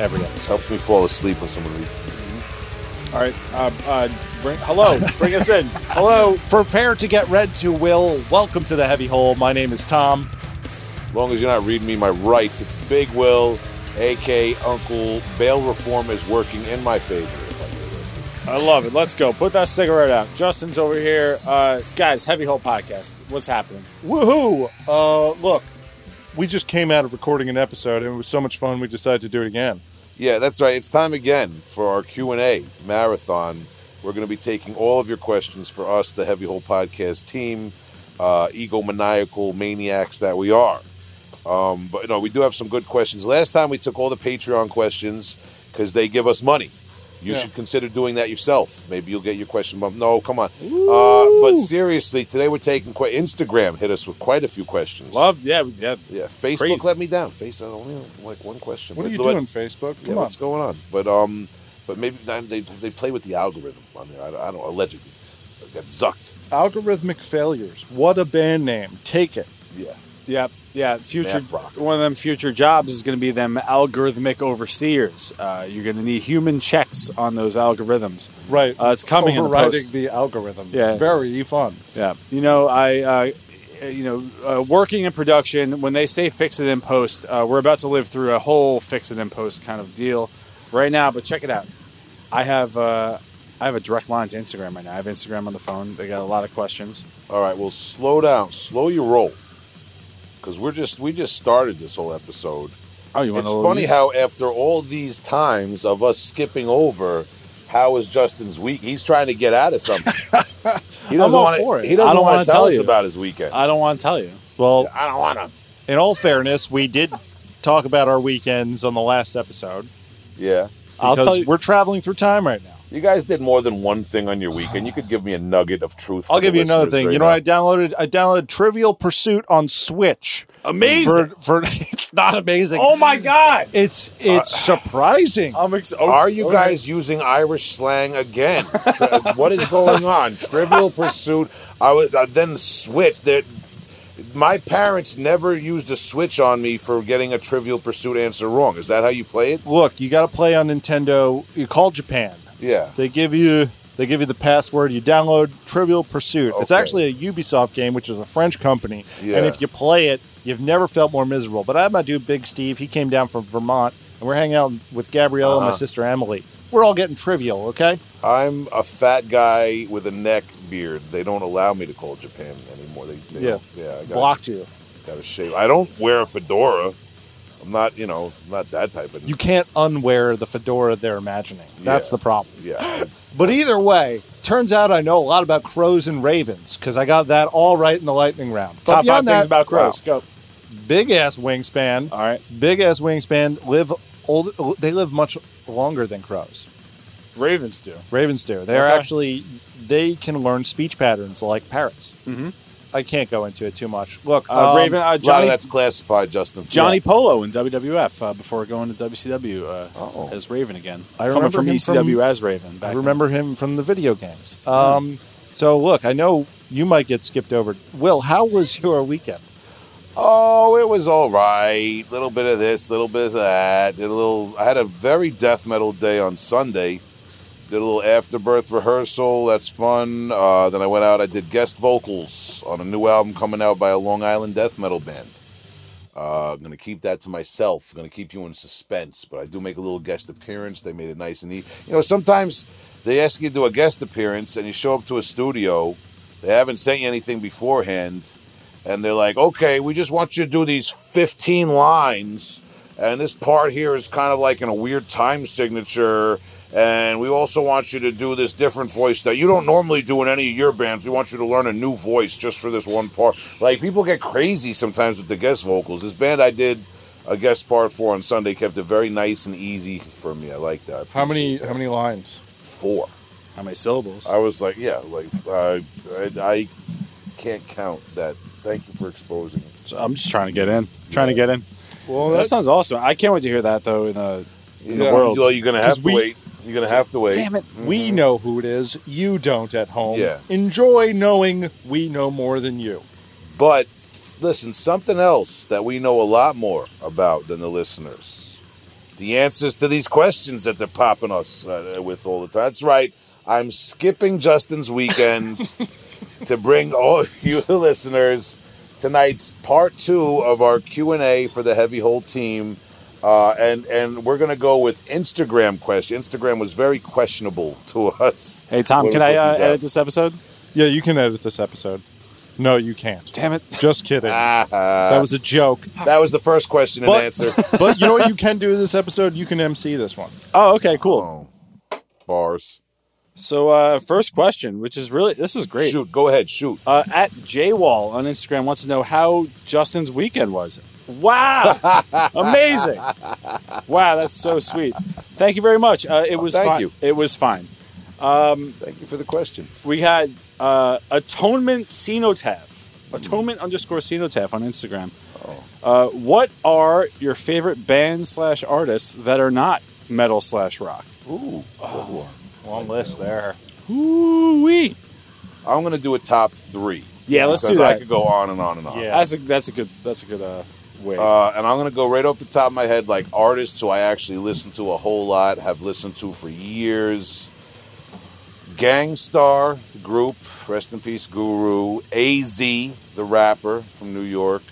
You're every episode. Helps me fall asleep when someone reads to me. All right. Uh, uh, bring, hello. Bring us in. Hello. Prepare to get read to, Will. Welcome to the Heavy Hole. My name is Tom. As long as you're not reading me my rights, it's Big Will, A.K. Uncle. Bail reform is working in my favor. I. I love it. Let's go. Put that cigarette out. Justin's over here. Uh, guys, Heavy Hole Podcast. What's happening? Woohoo! Uh, look, we just came out of recording an episode, and it was so much fun. We decided to do it again. Yeah, that's right. It's time again for our Q&A marathon. We're going to be taking all of your questions for us, the Heavy Hole Podcast team, uh, egomaniacal maniacs that we are. Um, but no, we do have some good questions. Last time we took all the Patreon questions because they give us money. You Yeah. should consider doing that yourself. Maybe you'll get your question bumped. No, come on. Uh, but seriously, today we're taking Instagram hit us with quite a few questions. Love. Yeah. Yeah. Yeah, Facebook Crazy. let me down. Facebook only have like one question. What are But- you but- doing, Facebook? yeah, Come on. what's going on? But um, but maybe they they play with the algorithm on there. I don't, I don't allegedly got zucked. Algorithmic failures. What a band name. Take it. Yeah, Yeah. Yeah. Future. One of them future jobs is going to be them algorithmic overseers. Uh, you're going to need human checks on those algorithms. Right. Uh, it's coming in the Overriding post. the algorithms. Yeah. Very fun. Yeah, you know, I, uh, you know, uh, working in production, when they say fix it in post, uh, we're about to live through a whole fix it in post kind of deal right now. But check it out, I have, uh, I have a direct line to Instagram right now. I have Instagram on the phone. They got a lot of questions. All right, well, slow down, slow your roll, because we're just we just started this whole episode. Oh, you want to It's to funny how after all these times of us skipping over, how is Justin's week? He's trying to get out of something. he doesn't want for it. He doesn't want wanna to tell tell us about his weekend. I don't want to tell you. Well, I don't want to. in all fairness, we did talk about our weekends on the last episode. Yeah. I'll because tell you. We're traveling through time right now. You guys did more than one thing on your weekend. You could give me a nugget of truth. for I'll give you another thing. right you know, now. I downloaded. I downloaded Trivial Pursuit on Switch. Amazing. For, for it's not amazing. oh my god. It's it's surprising. I'm ex- oh, Are you okay. guys using Irish slang again? What is going on? Trivial Pursuit. I was uh, then switch. There, my parents never used a switch on me for getting a Trivial Pursuit answer wrong. Is that how you play it? Look, you got to play on Nintendo. You call Japan. Yeah. They give you they give you the password. You download Trivial Pursuit. It's actually a Ubisoft game, which is a French company. Yeah. And if you play it, you've never felt more miserable. But I have my dude Big Steve. He came down from Vermont, and we're hanging out with Gabriella and my Uh-huh. sister Emily. We're all getting trivial, okay? I'm a fat guy with a neck beard. They don't allow me to call Japan anymore. They, they Yeah. yeah. I got, Blocked you. Got to shave. I don't wear a fedora. I'm not, you know, I'm not that type of. You can't unwear the fedora they're imagining. That's Yeah. the problem. Yeah. But either way, turns out I know a lot about crows and ravens because I got that all right in the lightning round. But Top five beyond things that, about crows. Go. big ass wingspan. All right. Big ass wingspan. Live old. They live much longer than crows. Ravens do. Ravens do. They're Okay. actually they can learn speech patterns like parrots. Mm-hmm. I can't go into it too much. Look, Uh, um, Raven. Uh, A lot Johnny. of that's classified, Justin. Johnny Polo in WWF uh, before going to WCW uh, Oh. as Raven again. I Coming remember from him ECW from- as Raven. Back I in- remember him from the video games. Um, so look, I know you might get skipped over. Will, how was your weekend? Oh, it was all right. Little bit of this, a little bit of that. Did a little. I had a very death metal day on Sunday. Did a little afterbirth rehearsal. That's fun. Uh, then I went out. I did guest vocals on a new album coming out by a Long Island death metal band. Uh, I'm gonna keep that to myself. I'm gonna keep you in suspense, but I do make a little guest appearance. They made it nice and neat. You know, sometimes they ask you to do a guest appearance, and you show up to a studio. They haven't sent you anything beforehand, and they're like, "Okay, we just want you to do these 15 lines, and this part here is kind of like in a weird time signature." And we also want you to do this different voice that you don't normally do in any of your bands. We want you to learn a new voice just for this one part. Like people get crazy sometimes with the guest vocals. This band I did a guest part for on Sunday kept it very nice and easy for me. I like that. How many Appreciate how many lines? Four. How many syllables? I was like, yeah, like uh, I, I can't count that. Thank you for exposing it. So I'm just trying to get in. Trying to get in. Well, that sounds awesome. I can't wait to hear that though in the in Yeah. the world. Well, you're gonna have to we- wait. You're gonna have to wait. Damn it. we know who it is. You don't at home. Yeah. Enjoy knowing we know more than you. But listen, something else that we know a lot more about than the listeners. the answers to these questions that they're popping us uh, with all the time. That's right. I'm skipping Justin's weekend to bring all you listeners tonight's part two of our Q and A for the Heavy Hole team. Uh, and and we're gonna go with Instagram question. Instagram was very questionable to us. Hey Tom, can I uh, edit this episode? Yeah, you can edit this episode. No, you can't. Damn it! Just kidding. Ah, that was a joke. that was the first question and But- answer. But you know what you can do this episode? You can MC this one. Oh, okay, cool. Oh, bars. So, uh, first question, which is really this is great. Shoot, go ahead, shoot. Uh, at JWall on Instagram wants to know how Justin's weekend was. Wow, amazing! Wow, that's so sweet. Thank you very much. Uh, it was thank fine. you. It was fine. Thank you for the question. We had uh, Atonement Cenotaph, Atonement underscore Cenotaph on Instagram. Uh, what are your favorite bands slash artists that are not metal slash rock? Ooh, one. Long list there. Ooh wee! I'm gonna do a top three. Yeah, let's do I could go on and on and on. Yeah. That's a that's a good that's a good uh, Uh, and I'm gonna go right off the top of my head, like artists who I actually listen to a whole lot, have listened to for years. Gang Starr, the group, rest in peace, Guru. Az, the rapper from New York.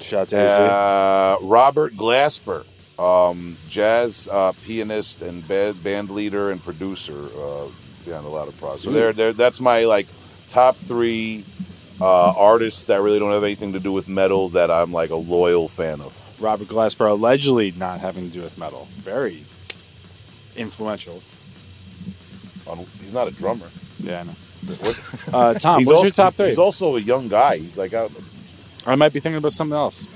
Shout out to AZ. Uh, Robert Glasper, um, jazz uh, pianist and band, band leader and producer uh, behind a lot of projects. So there, there, that's my like top three uh, artists that really don't have anything to do with metal that I'm like a loyal fan of. Robert Glasper allegedly not having to do with metal. Very influential. On- He's not a drummer. Yeah, I know. What- Uh, Tom, he's what's also, your top three? He's also a young guy. He's like out. I might be thinking about something else.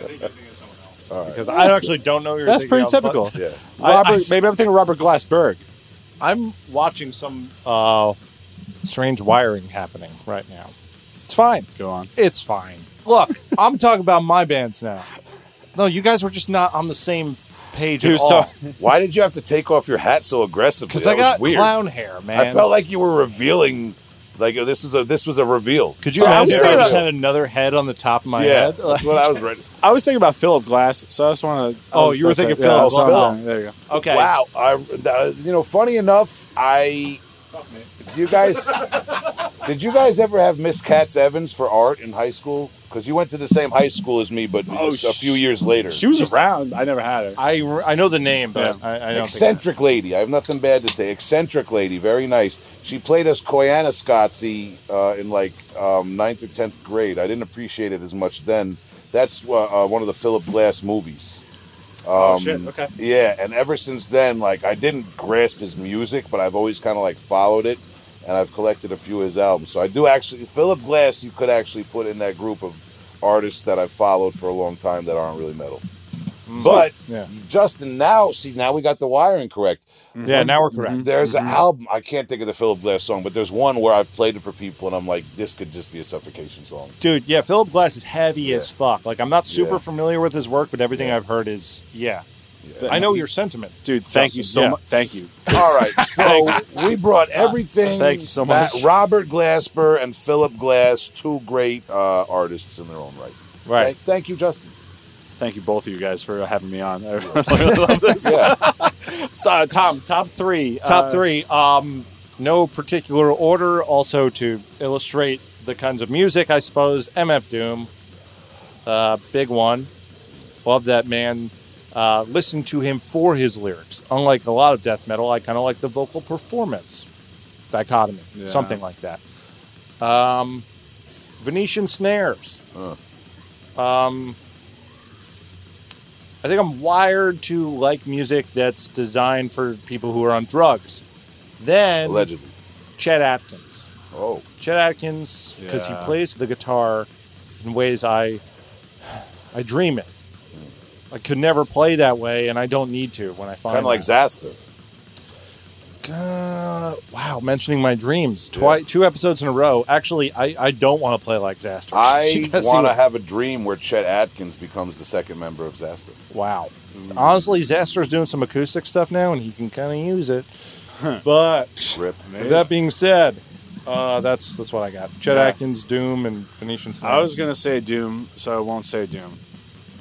All right. Because I actually don't know. You're That's thinking pretty of, but typical. Yeah. I- Robert, I- maybe I'm thinking Robert Glassberg. I'm watching some uh, strange wiring happening right now. It's fine. Go on. It's fine. Look, I'm talking about my bands now. No, you guys were just not on the same page He at was all. talking. Why did you have to take off your hat so aggressively? Because That I was got weird. clown hair, man. I felt like you were revealing. Like this is a this was a reveal. Could you I was imagine if I thinking just about- had another head on the top of my yeah, head? that's what I was ready. I was thinking about Philip Glass, so I just want to. Oh, you were thinking Philip Glass. There you go. Okay. Wow. I, uh, you know, funny enough, I. You guys, did you guys ever have Miss Katz Evans for art in high school? Because you went to the same high school as me, but Oh, a few years later. She was around. I never had her. I, I know the name, but Yeah. I, I don't Eccentric lady. I have nothing bad to say. Eccentric lady. Very nice. She played us Koyaanisqatsi uh, in like um, ninth or tenth grade. I didn't appreciate it as much then. That's uh, uh, one of the Philip Glass movies. oh Um, shit. Okay. Yeah, and ever since then, like I didn't grasp his music, but I've always kind of like followed it, and I've collected a few of his albums. So I do actually Philip Glass. You could actually put in that group of artists that I've followed for a long time that aren't really metal. Mm-hmm. But Yeah. Justin, now see, now we got the wiring correct. think. Yeah, now we're correct. Mm-hmm. There's an album I can't think of the Philip Glass song, but there's one where I've played it for people, and I'm like, this could just be a suffocation song. Dude, yeah, Philip Glass is heavy as fuck. Like, I'm not super Yeah. familiar with his work, but everything Yeah. I've heard is, yeah. I know your sentiment. Dude, thank you so Yeah. much. Thank you. All right, so we brought everything. Thank you so that much. Robert Glasper and Philip Glass, two great uh, artists in their own right. Right. Thank, thank you, Justin. Thank you both of you guys for having me on. I really love this. Yeah, So, uh, Tom, top three. Top uh, three. Um, no particular order. Also to illustrate the kinds of music, I suppose. MF Doom, uh, big one. Love that man. Uh, listen to him for his lyrics. Unlike a lot of death metal, I kind of like the vocal performance dichotomy, Yeah. something like that. Um, Venetian snares. Um, I think I'm wired to like music that's designed for people who are on drugs. Then allegedly. Chet Atkins. Oh, Chet Atkins because Yeah. he plays the guitar in ways I I dream it. I could never play that way, and I don't need to when I find kind of like. Zaster. Uh, wow, mentioning my dreams twice, two episodes in a row. Actually, I, I don't want to play like Zaster. I You guys see want to have a dream where Chet Atkins becomes the second member of Zaster. Wow. Honestly, Zaster's doing some acoustic stuff now, and he can kind of use it. But Rip. with that being said, uh, that's that's what I got. Chet Yeah. Atkins, Doom, and Venetian Snares. I was gonna say Doom, so I won't say Doom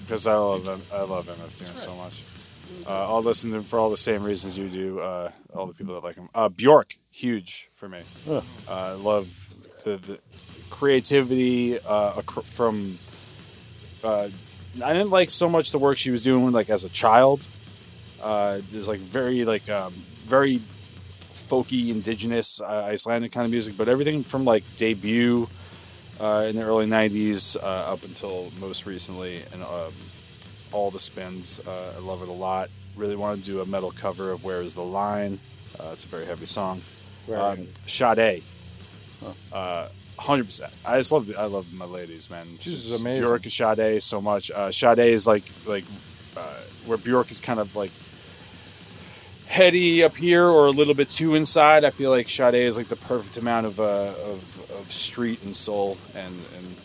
because I love them. I love MF Doom so much. Uh, I'll listen to him for all the same reasons you do. Uh, all the people that like him. Uh, Bjork, huge for me. Uh, I love the, the creativity uh, acro- from. Uh, I didn't like so much the work she was doing like as a child. Uh, there's like very like um, very folky, indigenous, uh, Icelandic kind of music, but everything from like debut in the early '90s uh, up until most recently, and um, all the spins. Uh, I love it a lot. Really want to do a metal cover of "Where Is the Line." Uh, it's a very heavy song. Very Um. Sade, uh, hundred percent. I just love I love my ladies, man. She's amazing. Bjork and Sade so much. Uh, Sade is like like uh, where Bjork is kind of like heady up here or a little bit too inside. I feel like Sade is like the perfect amount of uh, of, of street and soul and and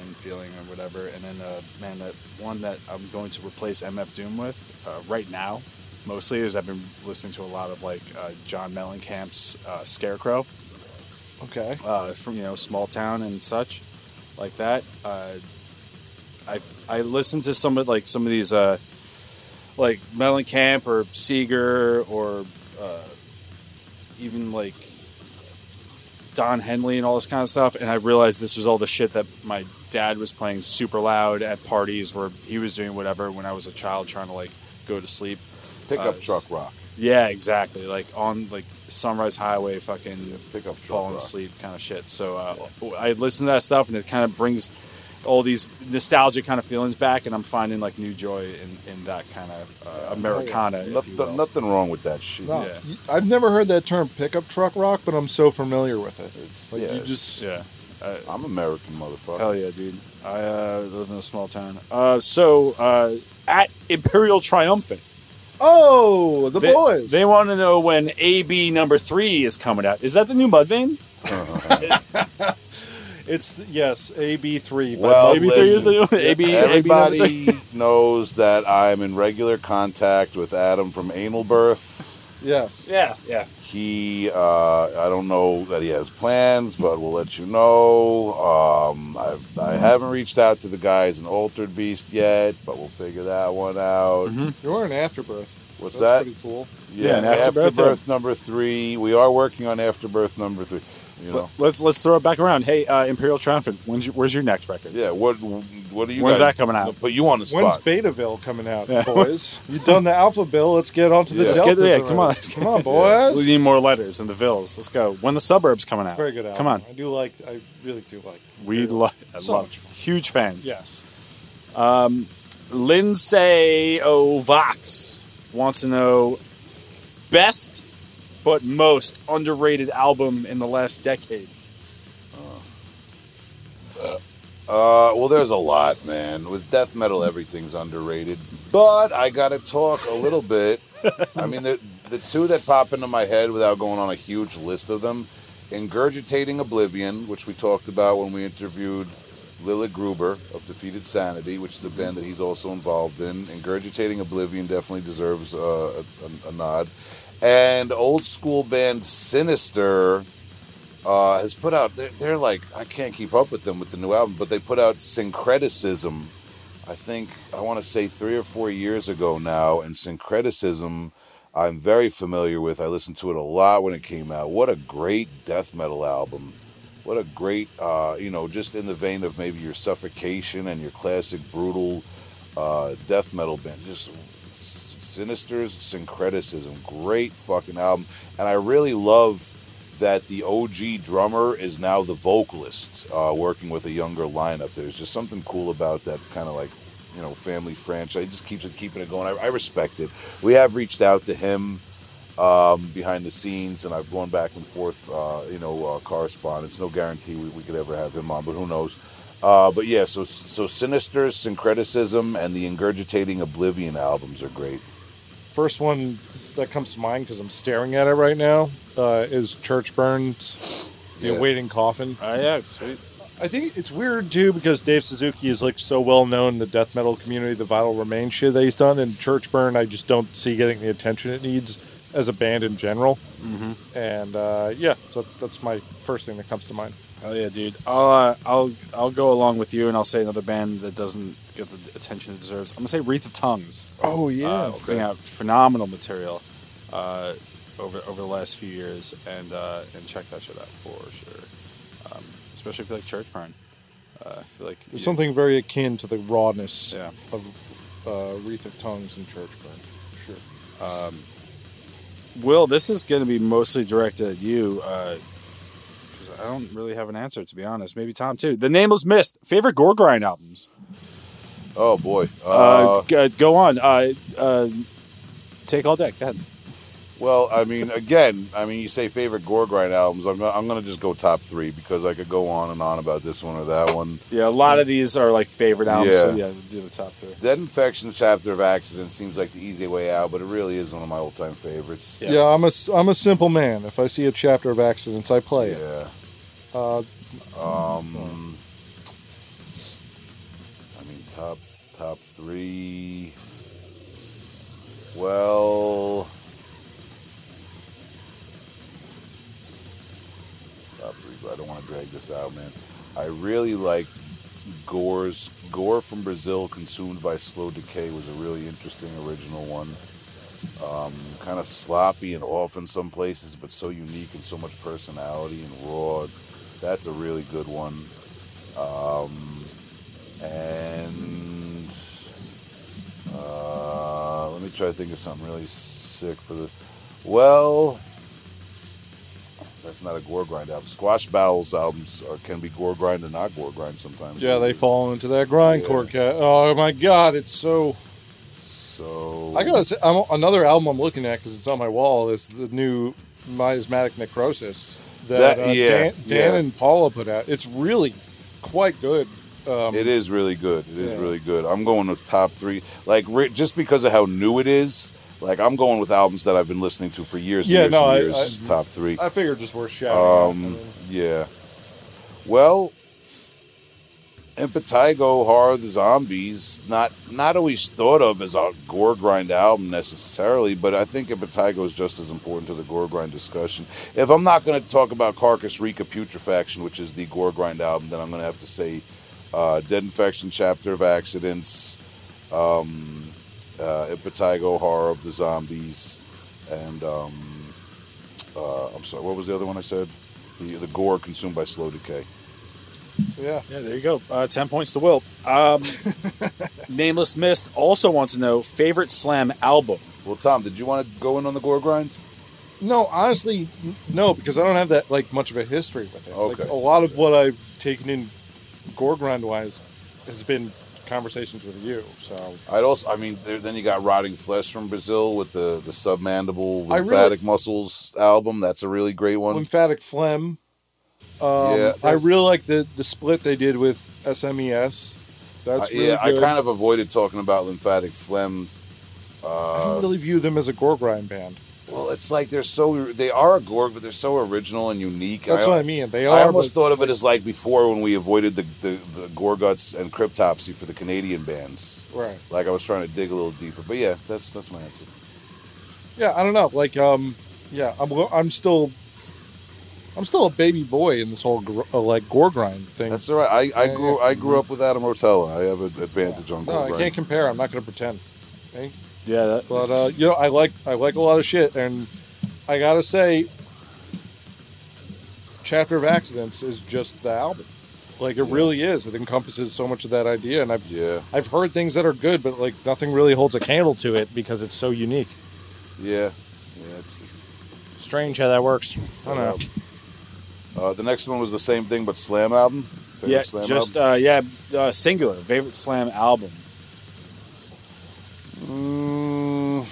and feeling or whatever. And then uh, man, that one that I'm going to replace MF Doom with uh, right now, mostly is I've been listening to a lot of like uh, John Mellencamp's uh, Scarecrow Okay. uh, from you know small town and such like that. Uh, I I listened to some of like some of these uh, like Mellencamp or Seger or uh, even like Don Henley and all this kind of stuff, and I realized this was all the shit that my dad was playing super loud at parties where he was doing whatever when I was a child trying to like go to sleep. Pickup Uh, truck rock. Yeah, exactly. Like on like Sunrise Highway, fucking Pickup truck falling rock. asleep kind of shit. So uh, I listen to that stuff, and it kind of brings all these nostalgic kind of feelings back, and I'm finding like new joy in, in that kind of uh, Americana. if you Nothing, will. nothing wrong with that shit. No, Yeah. y- I've never heard that term pickup truck rock, but I'm so familiar with it. It's, Like yeah, you it's- just Yeah. Uh, I'm American, motherfucker. hell yeah, dude. I uh, live in a small town. Uh, so uh, at Imperial Triumphant, oh the they, boys. they want to know when AB number three is coming out. Is that the new Mudvayne? It's yes, AB three. Well, AB three is the new listen, AB. AB Everybody knows that I'm in regular contact with Adam from Anal Birth. yes. Yeah, yeah. He, uh, I don't know that he has plans, but we'll let you know. Um, I've, I haven't reached out to the guys in Altered Beast yet, but we'll figure that one out. You're an afterbirth. What's That's that? pretty cool. Yeah, Yeah, and Afterbirth, Afterbirth number three. We are working on Afterbirth number three. You know, Let's let's throw it back around. Hey, uh, Imperial Triumphant. When's your, where's your next record? yeah. What what are you? When's guys- that coming out? Put you on the spot. When's spot. Betaville coming out, Yeah. boys? You've done the Alphaville. Let's get on to the Yeah. Let's Deltas. yeah, already. come on, let's come on, boys. We need more letters in the Vills. Let's go. When the suburbs coming out? Very good album. Come on. I do like. I really do like. We Imperial. love. So love much fun. huge fans. Yes. Lindsay O'Vox wants to know best but most underrated album in the last decade. Uh, well, there's a lot, man. With death metal, everything's underrated. But I got to talk a little bit. I mean, the, the two that pop into my head without going on a huge list of them Ingurgitating Oblivion, which we talked about when we interviewed Lille Gruber of Defeated Sanity, which is a band that he's also involved in. Ingurgitating Oblivion definitely deserves uh, a, a, a nod. And old school band Sinister uh, has put out. They're, they're like I can't keep up with them with the new album, but they put out Syncreticism. I think I want to say three or four years ago now, and Syncreticism. I'm very familiar with. I listened to it a lot when it came out. What a great death metal album! What a great, uh, you know, just in the vein of maybe your Suffocation and your classic brutal uh, death metal band. Just Sinister's Syncreticism, great fucking album, and I really love that the OG drummer is now the vocalist, uh, working with a younger lineup. There's just something cool about that kind of like, you know, family franchise. It just keeps it keeping it going. I, I respect it. We have reached out to him um, behind the scenes, and I've gone back and forth, uh, you know, uh, correspondence. No guarantee we, we could ever have him on, but who knows? Uh, but yeah, so so Sinister, Syncreticism, and the Ingurgitating Oblivion albums are great. First one that comes to mind because I'm staring at it right now uh, is Churchburn's, The Yeah. Awaiting Coffin. Oh yeah, sweet. I think it's weird too because Dave Suzuki is like so well known in the death metal community, the Vital Remains shit that he's done, and Churchburn I just don't see getting the attention it needs as a band in general. Mm-hmm. And uh, yeah, so that's my first thing that comes to mind. Oh yeah, dude. I'll uh, I'll I'll go along with you, and I'll say another band that doesn't get the attention it deserves. I'm gonna say Wreath of Tongues. Oh yeah. uh, putting out phenomenal material uh, over over the last few years, and uh, and check that shit out for sure. Um, especially if you like Churchburn. Uh, I feel like There's something very akin to the rawness Yeah. of uh, Wreath of Tongues and Churchburn. For sure. Will, this is going to be mostly directed at you because I don't really have an answer to be honest. Maybe Tom too. The Nameless Mist. Favorite Gore Grind albums. Oh boy. Uh, Uh, go on. Uh, uh, take all deck. Go ahead. Well, I mean, again, I mean, you say favorite gore grind albums. I'm gonna, I'm gonna just go top three because I could go on and on about this one or that one. Yeah, a lot of these are like favorite albums. So Yeah. yeah, do the top three. Dead Infection chapter of accident seems like the easy way out, but it really is one of my all time favorites. Yeah. Yeah. I'm a s- I'm a simple man. If I see a chapter of accidents, I play it. Yeah. Uh, Um, I mean, top top three. Well, I don't want to drag this out, man. I really liked Gore's Gore from Brazil, consumed by slow decay, was a really interesting original one. Um, kind of sloppy and off in some places, but so unique and so much personality and raw. That's a really good one. Um, and uh, let me try to think of something really sick for the. Well, that's not a gore grind album. Squash Bowels albums are, can be gore grind and not gore grind sometimes. yeah, they fall into that grindcore cat. Oh my god, it's so. So I gotta say, I'm, another album I'm looking at because it's on my wall is the new Miasmatic Necrosis that, That- uh, yeah, Dan, Dan yeah. and Paula put out. It's really quite good. Um, It is really good. It is Yeah. really good. I'm going with top three. Like just because of how new it is. Like I'm going with albums that I've been listening to for years. And Yeah, years no, I- years. I- top three. I figured just worth shouting. out. I Um, mean, yeah. Well, Impetigo Horror of the Zombies, not not always thought of as a gore grind album necessarily, but I think Impetigo is just as important to the gore grind discussion. If I'm not going to talk about Carcass Reek of Putrefaction, which is the gore grind album, then I'm going to have to say uh, Dead Infection Chapter of Accidents, um, uh, Impetigo Horror of the Zombies, and um, uh, I'm sorry, what was the other one I said? The, the gore consumed by slow decay. yeah. Yeah, there you go. Uh, Ten points to Will. Um, Nameless Mist also wants to know favorite Slam album. Well, Tom, did you want to go in on the gore grind? No, honestly, n- no, because I don't have that like much of a history with it. Okay. Like, a lot of what I've taken in gore grind wise has been conversations with you. So I'd also, I mean, there, then you got Rotting Flesh from Brazil with the the submandible I really- lymphatic muscles album. That's a really great one. lymphatic phlegm. Um, Yeah, I really like the the split they did with SMES. That's Uh, really yeah, I kind of avoided talking about lymphatic phlegm. I Uh, don't really view them as a gore grind band. Well, it's like they're so they are a gore, but they're so original and unique. That's I, what I mean. They are. I almost thought of it as like before when we avoided the, the, the Gorguts and cryptopsy for the Canadian bands. right. Like I was trying to dig a little deeper, but yeah, that's that's my answer. Yeah, I don't know. Like, um, yeah, I'm I'm still. I'm still a baby boy in this whole uh, like gore grind thing. That's all right. I, I grew. I grew up with Adam Rotella. I have an advantage on no, gore I grind. can't compare. I'm not going to pretend. Okay? Yeah, that, But uh, you know, I like I like a lot of shit, and I gotta say, Chapter of Accidents is just the album. Like it really is. It encompasses so much of that idea, and I've Yeah, I've heard things that are good, but like nothing really holds a candle to it because it's so unique. yeah, yeah. It's, it's, Strange how that works. I don't know. uh, the next one was the same thing, but Slam album. Favorite yeah, Slam just album? uh, yeah, uh, singular favorite Slam album. Mm,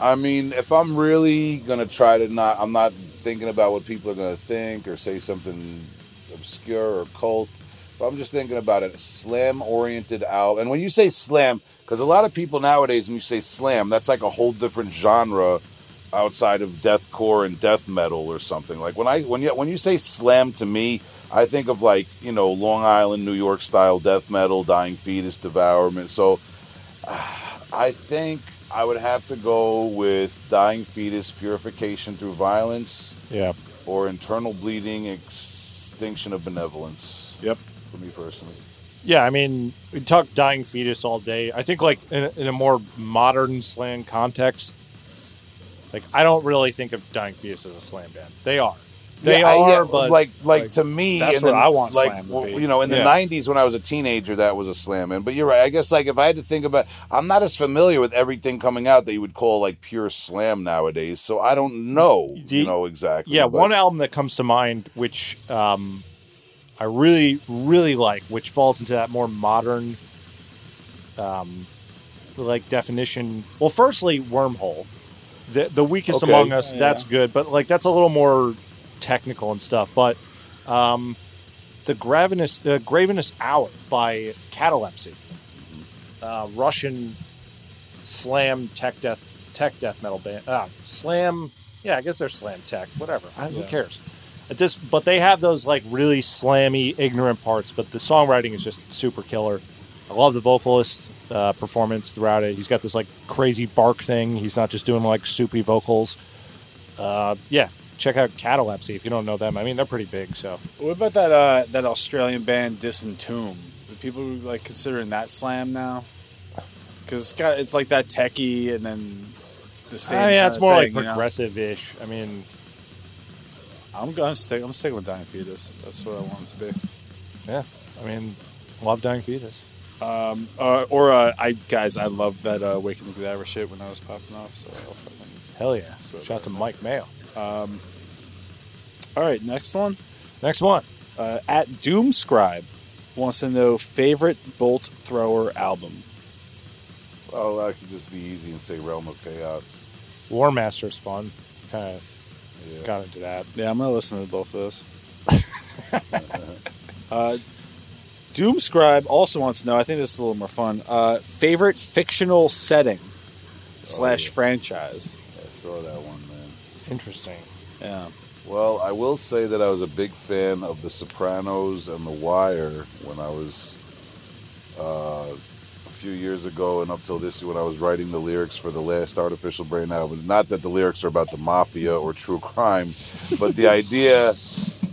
I mean, if I'm really gonna try to not, I'm not thinking about what people are gonna think or say something obscure or cult. If I'm just thinking about a slam-oriented album. And when you say slam, because a lot of people nowadays, when you say slam, that's like a whole different genre outside of deathcore and death metal or something. Like when I when you when you say slam to me, I think of like you know Long Island, New York style death metal, Dying Fetus, Devourment. So I think I would have to go with Dying Fetus, Purification Through Violence, Yeah. or Internal Bleeding, extinction of benevolence. Yep. For me personally. Yeah, I mean, we talk dying fetus all day. I think, like, in a, in a more modern slam context, like, I don't really think of dying fetus as a slam band. They are. They Yeah, are, yeah, but like, like like, to me, that's what the- I want Like, Slam to well, be. you know, in the Yeah. '90s when I was a teenager, that was a slam man. But you're right. I guess like if I had to think about, I'm not as familiar with everything coming out that you would call like pure slam nowadays. So I don't know, Do you know exactly. yeah, but- one album that comes to mind, which um, I really, really like, which falls into that more modern, um, like definition. Well, firstly, Wormhole, the the weakest Okay. among us. That's good, but like that's a little more technical and stuff. But um, the Gravenous, uh, Gravenous Hour by Katalepsy, uh, Russian slam tech death tech death metal band. Ah, slam. Yeah, I guess they're slam tech. Whatever. I, Who cares? At this, but they have those like really slammy, ignorant parts. But the songwriting is just super killer. I love the vocalist uh, performance throughout it. He's got this like crazy bark thing. He's not just doing like soupy vocals. Uh, yeah, check out Katalepsy if you don't know them. I mean, they're pretty big. So What about that uh, that Australian band Disentomb? Do people like considering that slam now? Because it's got it's like that techie and then the same. I mean, kinda it's more like thing, you know? progressive-ish. I mean, I'm gonna stick. I'm sticking with Dying Fetus. That's what I want it to be. yeah. I mean, love Dying Fetus. Um, uh, or uh, I guys, I love that uh, Waking the Cadaver shit when I was popping off. So I'll fucking. Hell yeah! Shout out to Mike Mayo. All right, next one. Next one. Uh, at Doomscribe wants to know favorite Bolt Thrower album. Oh, that could just be easy and say Realm of Chaos. Warmaster's fun. Kind of Yeah. got into that. Yeah, I'm gonna listen to both of those. uh, Doomscribe also wants to know. I think this is a little more fun. Uh, favorite fictional setting slash yeah. franchise. I saw that one, man. Interesting. Yeah. Well, I will say that I was a big fan of The Sopranos and The Wire when I was uh, a few years ago and up till this year when I was writing the lyrics for the last Artificial Brain album. Not that the lyrics are about the mafia or true crime, but the idea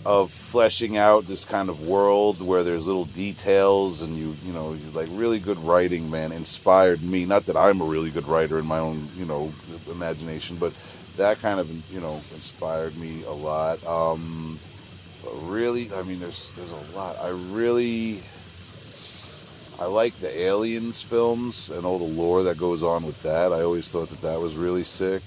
of fleshing out this kind of world where there's little details and you you know you like really good writing man inspired me not that i'm a really good writer in my own you know imagination but that kind of you know inspired me a lot. Um really i mean there's there's a lot. I really i like the aliens films and all the lore that goes on with that. I always thought that that was really sick.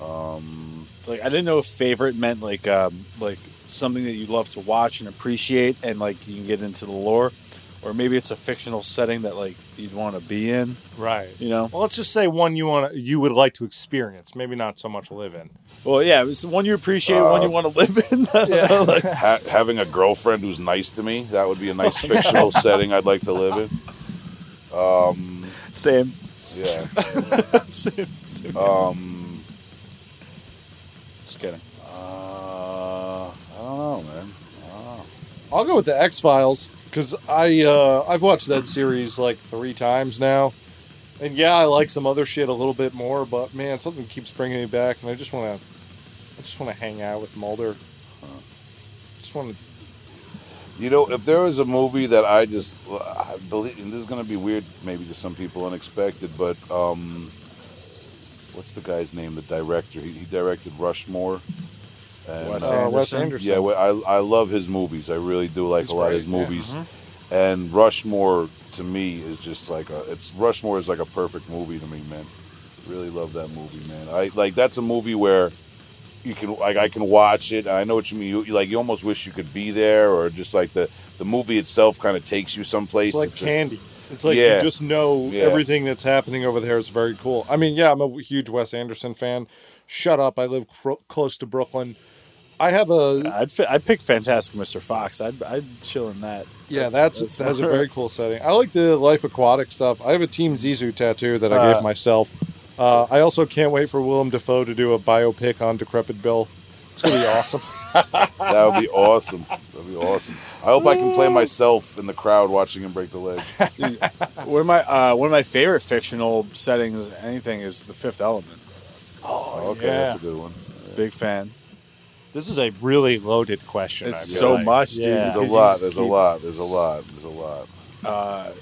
Um Like I didn't know if favorite meant like um, like something that you love to watch and appreciate, and like you can get into the lore, or maybe it's a fictional setting that like you'd want to be in. Right. You know. Well, let's just say one you want you would like to experience, maybe not so much live in. Well, yeah, it's one you appreciate, one you want to live in. yeah. like, ha- having a girlfriend who's nice to me that would be a nice fictional setting i'd like to live in um same. yeah same. same. um Just kidding. uh, i don't know man I'll go with the X Files because I uh, I've watched that series like three times now, and yeah, I like some other shit a little bit more, but man, something keeps bringing me back, and I just want to I just want to hang out with Mulder. Just want to. You know, if there was a movie that I just I believe, and this is going to be weird, maybe to some people, unexpected, but um, what's the guy's name? The director. He, he directed Rushmore. And, Wes uh, Uh, Wes Anderson? Anderson. yeah, I I love his movies. I really do like He's a lot of his great, yeah. movies. And Rushmore to me is just like a. It's Rushmore is like a perfect movie to me, man. Really love that movie, man. I like that's a movie where you can like I can watch it. And I know what you mean. You, you- like you almost wish you could be there, or just like the the movie itself kind of takes you someplace. It's like just- candy. It's like Yeah. you just know Yeah. everything that's happening over there is very cool. I mean, yeah, I'm a huge Wes Anderson fan. Shut up! I live cro- close to Brooklyn. I have a I'd fi- I'd pick Fantastic Mr. Fox. I'd I'd chill in that. Yeah, that's that's, a very cool setting. I like the life aquatic stuff. I have a Team Zissou tattoo that I gave myself. Uh, I also can't wait for Willem Dafoe to do a biopic on Decrepit Bill. It's gonna be awesome. That would be awesome. That'd be awesome. I hope I can play myself in the crowd watching him break the leg. One of my uh, one of my favorite fictional settings, anything, is The Fifth Element. okay, yeah. that's a good one. Big fan. This is a really loaded question. It's so like. much, dude. Yeah. There's a Because you lot. just There's a lot. There's a lot. There's a lot. Uh,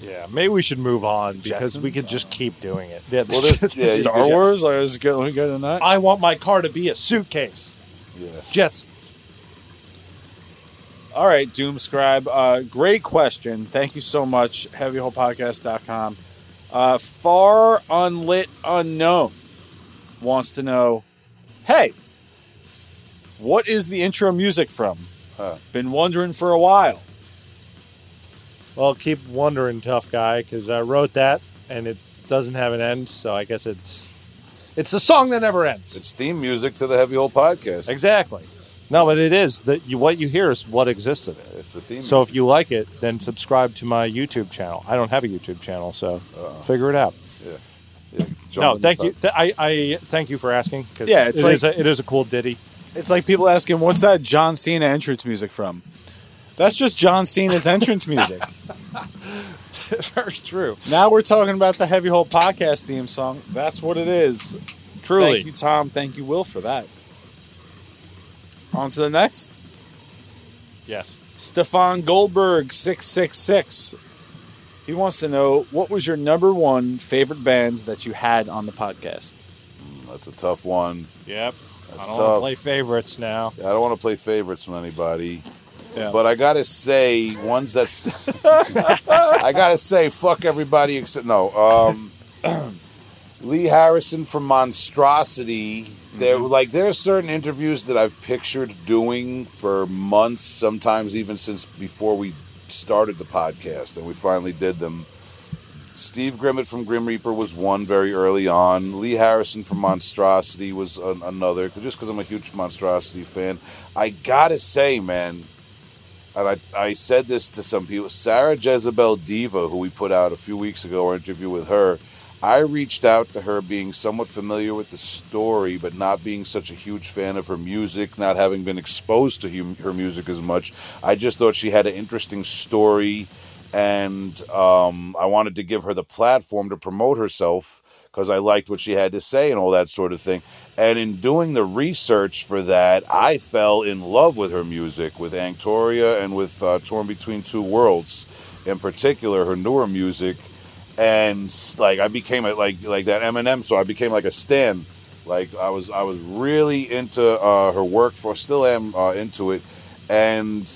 Yeah, maybe we should move on because we Jetsons? could just keep doing it. Yeah, Well, there's- yeah, you Star could- Wars. Like, let's go. Let me go to that. I want my car to be a suitcase. Yeah. Jetsons. All right, Doomscribe. Uh, great question. Thank you so much. HeavyHolePodcast.com. Uh, Far Unlit Unknown wants to know Hey, what is the intro music from? Huh. Been wondering for a while. Well, keep wondering, tough guy, because I wrote that and it doesn't have an end. So I guess it's it's a song that never ends. It's theme music to the Heavy Hole podcast. exactly. No, but it is that you what you hear is what exists in it. It's the theme. So if you like it, then subscribe to my YouTube channel. I don't have a YouTube channel, so figure it out. No, thank you. Th- I, I thank you for asking. 'cause Yeah, it's it like- is a, it is a cool ditty. It's like people asking, what's that John Cena entrance music from? That's just John Cena's entrance music. Very true. Now we're talking about the Heavy Hole Podcast theme song. That's what it is. Truly. Thank you, Tom. Thank you, Will, for that. On to the next. Yes. Stefan Goldberg, 666. He wants to know what was your number one favorite band that you had on the podcast? That's a tough one. Yep. That's I don't want to play favorites now. I don't want to play favorites with anybody. Yeah. But I gotta say, ones that st- I gotta say, fuck everybody except no. Um, Lee Harrison from Monstrosity. There, like, there are certain interviews that I've pictured doing for months, sometimes even since before we started the podcast, and we finally did them. Steve Grimmett from Grim Reaper was one very early on. Lee Harrison from Monstrosity was an, another, just because I'm a huge Monstrosity fan. I gotta say, man, and I, I said this to some people Sarah Jezebel Diva, who we put out a few weeks ago, our interview with her. I reached out to her being somewhat familiar with the story, but not being such a huge fan of her music, not having been exposed to her music as much. I just thought she had an interesting story, and um, I wanted to give her the platform to promote herself because I liked what she had to say and all that sort of thing. And in doing the research for that, I fell in love with her music, with Angtoria and with uh, Torn Between Two Worlds, in particular, her newer music. And like I became a, like like that Eminem, so I became like a stan. Like I was I was really into uh, her work for, still am uh, into it, and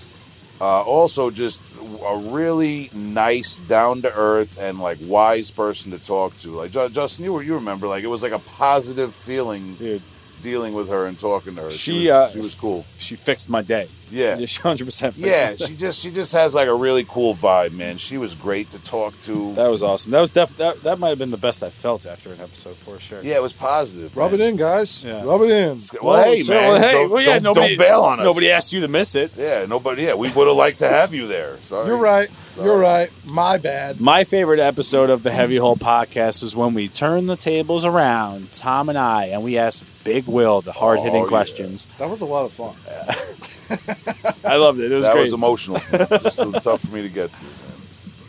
uh, also just a really nice, down to earth, and like wise person to talk to. Like Ju- Justin, you you remember, like it was like a positive feeling Dude, dealing with her and talking to her. she, was, uh, she was cool. she fixed my day. Yeah. She 100% Yeah, she just she just has like a really cool vibe, man. She was great to talk to. That was awesome. That was def- that, that might have been the best I felt after an episode for sure. yeah, it was positive. Rub man. it in, guys. Yeah. Rub it in. Well, hey, so, man, well, hey, don't, well, yeah, don't- nobody, don't bail on us. Nobody asked you to miss it. Yeah, nobody. Yeah, we would have liked to have you there. Sorry. You're right. Sorry. You're right. My bad. My favorite episode of the Heavy Hole podcast is when we turned the tables around, Tom and I, and we asked Big Will the hard hitting Oh, yeah. questions. That was a lot of fun. I loved it. It was that great. was emotional. for me. Just so tough for me to get through.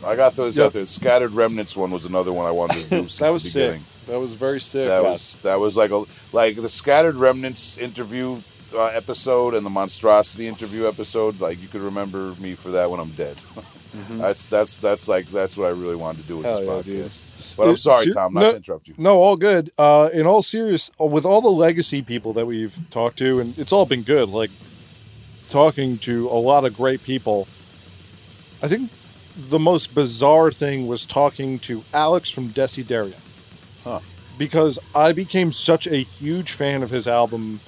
Man. I got those Yep. out there. Scattered remnants one was another one I wanted to do since That was the sick. That was very sick. That Yeah. was that was like a like the scattered remnants interview uh, episode and the monstrosity interview episode. Like you could remember me for that when I'm dead. That's that's that's like that's what I really wanted to do with Hell this yeah, podcast. dude. But I'm sorry, ser- Tom, not no- to interrupt you. No, all good. Uh, in all serious, with all the legacy people that we've talked to, and it's all been good. Like talking to a lot of great people. I think the most bizarre thing was talking to Alex from Desideria. Huh. Because I became such a huge fan of his album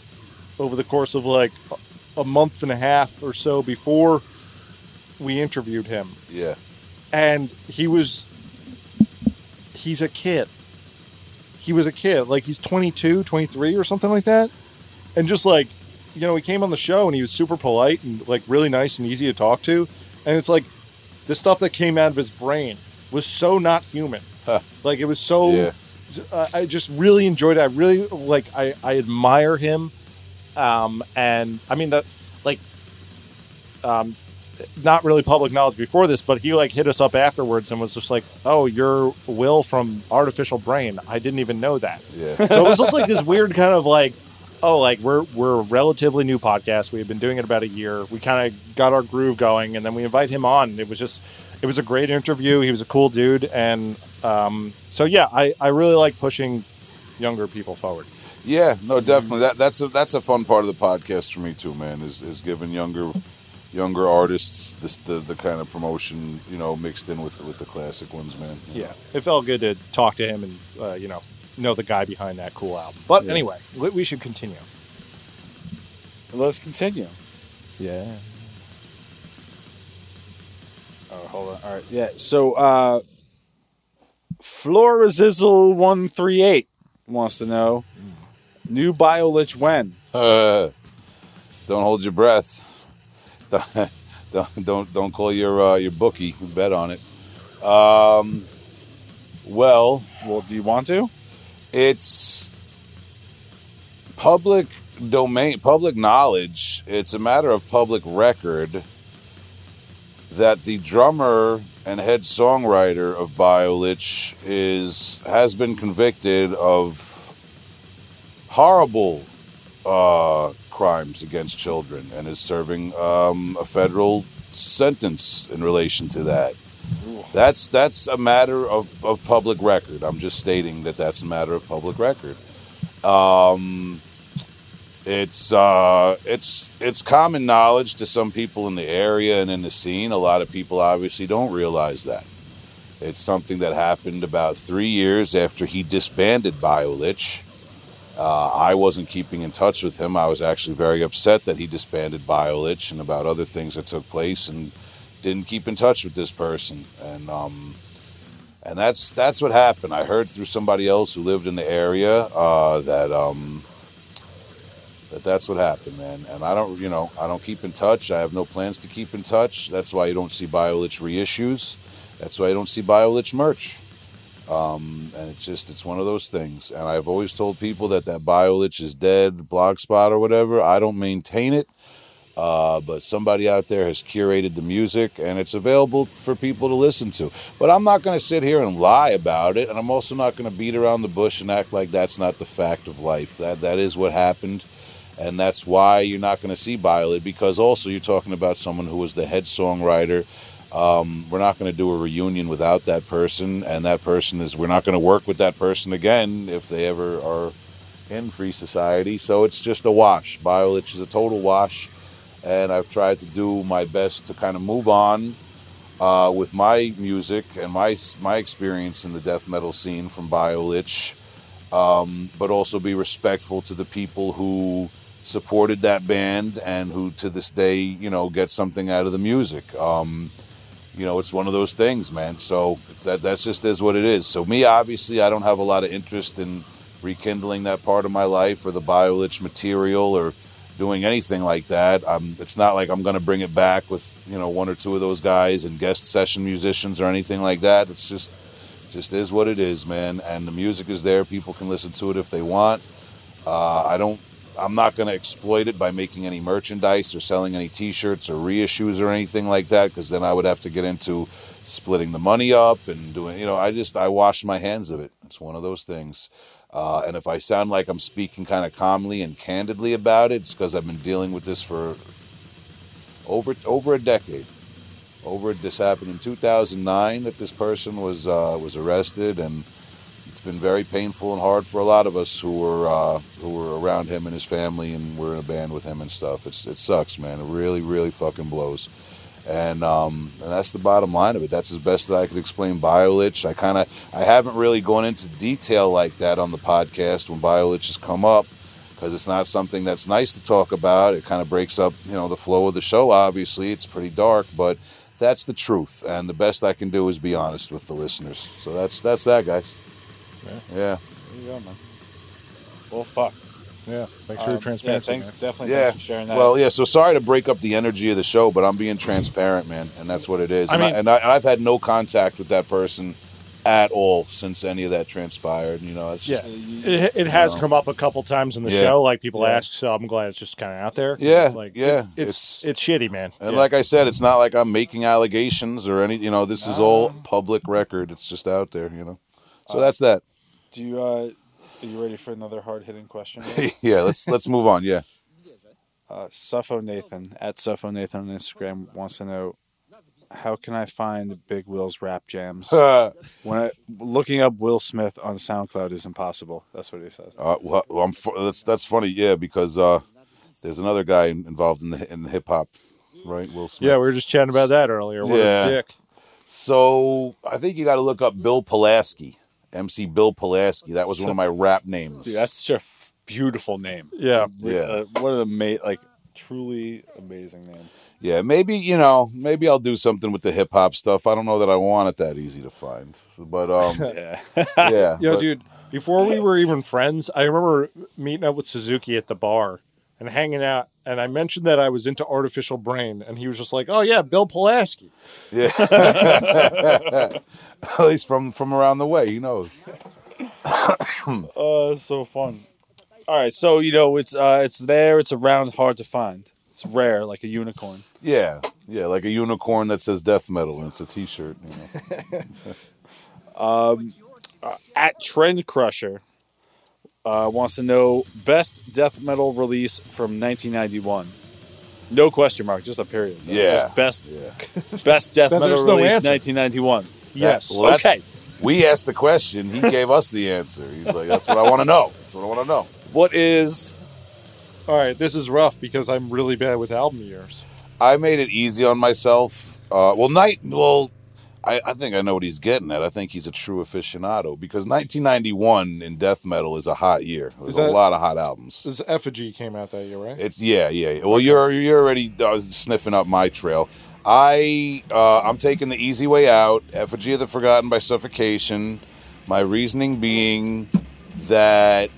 over the course of like a month and a half or so before we interviewed him. Yeah, and he was he's a kid. He was a kid. Like he's 22 23 or something like that. And just like you know he came on the show and he was super polite and like really nice and easy to talk to. And it's like the stuff that came out of his brain was so not human. Huh. like it was so Yeah. I- i just really enjoyed it. I really like i, I admire him. Um and i mean that like um not really public knowledge before this, but he like hit us up afterwards and was just like, "Oh, you're Will from Artificial Brain. I didn't even know that." yeah. So it was just like this weird kind of like oh, like we're we're a relatively new podcast. We had been doing it about a year. We kind of got our groove going, and then we invite him on. It was just it was a great interview. He was a cool dude, and um, so yeah, I I really like pushing younger people forward. Yeah, no, definitely. That that's a that's a fun part of the podcast for me too, man. Is is giving younger younger artists this the, the kind of promotion you know mixed in with with the classic ones, man. Yeah, know? it felt good to talk to him and uh, you know know the guy behind that cool album. But Yeah. anyway, we, we should continue. Let's continue. Yeah. Oh, hold on. All right. Yeah. So, uh, Florizizzle one three eight wants to know new BioLich when. Uh, don't hold your breath. Don't don't don't call your uh, your bookie. Bet on it. Um, well, Well, do you want to? it's public domain, public knowledge. It's a matter of public record that the drummer and head songwriter of BioLich is has been convicted of horrible uh, crimes against children and is serving um, a federal sentence in relation to that. That's that's a matter of, of public record. I'm just stating that that's a matter of public record. Um, it's uh, it's it's common knowledge to some people in the area and in the scene. A lot of people obviously don't realize that. It's something that happened about three years after he disbanded BioLich. Uh, I wasn't keeping in touch with him. I was actually very upset that he disbanded BioLich and about other things that took place, and didn't keep in touch with this person. And um, and that's that's what happened. I heard through somebody else who lived in the area uh, that um, that that's what happened, man. And I don't, you know, I don't keep in touch. I have no plans to keep in touch. That's why you don't see BioLich reissues. That's why you don't see BioLich merch. Um, and it's just it's one of those things. And I've always told people that that BioLich is dead, Blogspot or whatever. I don't maintain it. Uh, but somebody out there has curated the music and it's available for people to listen to. But I'm not going to sit here and lie about it, and I'm also not going to beat around the bush and act like that's not the fact of life. That that is what happened, and that's why you're not going to see Violet because also you're talking about someone who was the head songwriter. Um, we're not going to do a reunion without that person, and that person is we're not going to work with that person again if they ever are in free society. So it's just a wash. Violet is a total wash and I've tried to do my best to kind of move on uh, with my music and my my experience in the death metal scene from BioLich, um, but also be respectful to the people who supported that band and who to this day, you know, get something out of the music. Um, you know, it's one of those things, man. So that that's just is what it is. So me, obviously, I don't have a lot of interest in rekindling that part of my life or the BioLich material or doing anything like that. Um, it's not like I'm going to bring it back with you know one or two of those guys and guest session musicians or anything like that. It's just just is what it is, man. And the music is there. People can listen to it if they want. Uh, I don't. I'm not going to exploit it by making any merchandise or selling any T-shirts or reissues or anything like that, because then I would have to get into splitting the money up and doing. You know, I just I wash my hands of it. It's one of those things. Uh, and if I sound like I'm speaking kind of calmly and candidly about it, it's because I've been dealing with this for over over a decade. Over this happened in 2009 that this person was uh, was arrested, and it's been very painful and hard for a lot of us who were uh, who were around him and his family, and were in a band with him and stuff. It's it sucks, man. It really really fucking blows. And um, and that's the bottom line of it. That's as best that I could explain BioLich. I kind of I haven't really gone into detail like that on the podcast when BioLich has come up because it's not something that's nice to talk about. It kind of breaks up you know the flow of the show. Obviously, it's pretty dark, but that's the truth. And the best I can do is be honest with the listeners. So that's that's that, guys. Yeah. Yeah. There you go, man. Well, fuck. Yeah, thanks for Um, your transparency. Yeah, thanks, man. definitely. Yeah. Thanks for sharing that. Well, yeah. So sorry to break up the energy of the show, but I'm being transparent, man, and that's what it is. I And, mean- I, and, I, and I've had no contact with that person at all since any of that transpired. You know, it's Yeah, just it, it has know. come up a couple times in the Yeah. show. Like people Yeah. ask, so I'm glad it's just kind of out there. Yeah, It's like, yeah, it's it's, it's shitty, man. And Yeah. like I said, it's not like I'm making allegations or any. You know, this is all Um, public record. It's just out there. You know, so Uh, that's that. Do you uh, Are you ready for another hard hitting question? yeah, let's let's move on. Yeah. Uh, Suffo Nathan at Suffo Nathan on Instagram wants to know how can I find Big Will's rap jams? Uh, when I, looking up Will Smith on SoundCloud is impossible. That's what he says. Uh, well, I'm that's that's funny. Yeah, because uh, there's another guy involved in the in hip hop, right? Will Smith. Yeah, we were just chatting about that earlier. What Yeah. a dick. So I think you got to look up Bill Pulaski, MC Bill Pulaski. That was one of my rap names. Dude, that's such a f- beautiful name. Yeah. Yeah. Uh, what an ama- like truly amazing name. Yeah, maybe you know, maybe I'll do something with the hip hop stuff. I don't know that I want it that easy to find, but um, Yeah. yeah, Yo, but- dude, before we were even friends, I remember meeting up with Suzuki at the bar and hanging out. And I mentioned that I was into artificial brain, and he was just like, "Oh yeah, Bill Pulaski." yeah. At least from from around the way, you know. Oh, it's so fun. All right, so you know it's uh, it's there. It's around, hard to find. It's rare, like a unicorn. Yeah, yeah, like a unicorn that says death metal and it's a T-shirt. You know. At Trend Crusher uh, wants to know best death metal release from 1991. No question mark, just a period. Yeah. just best Yeah. best death metal there's no release 1991. Yes. Well, okay. We asked the question. He gave us the answer. He's like, "That's what I want to know. That's what I want to know." What is All right, this is rough because I'm really bad with album years. I made it easy on myself. Uh, well, night. Well, I, I think I know what he's getting at. I think he's a true aficionado because 1991 in death metal is a hot year. There's a lot of hot albums. This Effigy came out that year, right? It's yeah, yeah. yeah. Well, you're you're already uh, sniffing up my trail. I uh, I'm taking the easy way out. Effigy of the Forgotten by Suffocation. My reasoning being that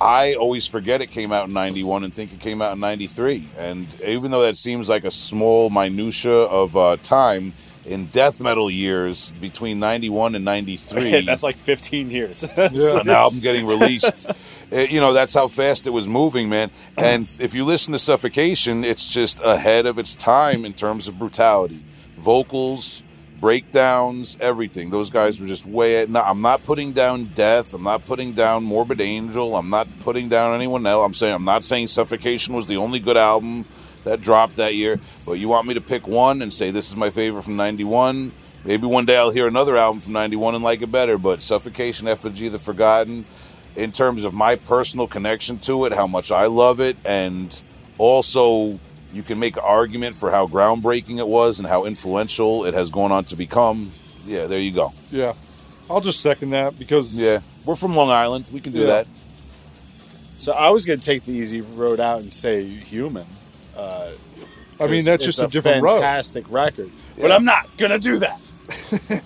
I always forget it came out in 91 and think it came out in 93. And even though that seems like a small minutia of uh, time, in death metal years between 91 and 93, that's like 15 years. an album getting released. You know, that's how fast it was moving, man. And if you listen to Suffocation, it's just ahead of its time in terms of brutality. Vocals, breakdowns, everything. Those guys were just way at. No, I'm not putting down Death. I'm not putting down Morbid Angel. I'm not putting down anyone else. I'm saying I'm not saying Suffocation was the only good album that dropped that year. But you want me to pick one and say this is my favorite from '91? Maybe one day I'll hear another album from '91 and like it better. But Suffocation, Effigy, the Forgotten, in terms of my personal connection to it, how much I love it, and also you can make an argument for how groundbreaking it was and how influential it has gone on to become. Yeah, there you go. yeah. I'll just second that because Yeah, we're from Long Island. We can do Yeah. that. so I was going to take the easy road out and say human. I mean that's just a, different road. fantastic record. But I'm not gonna do that.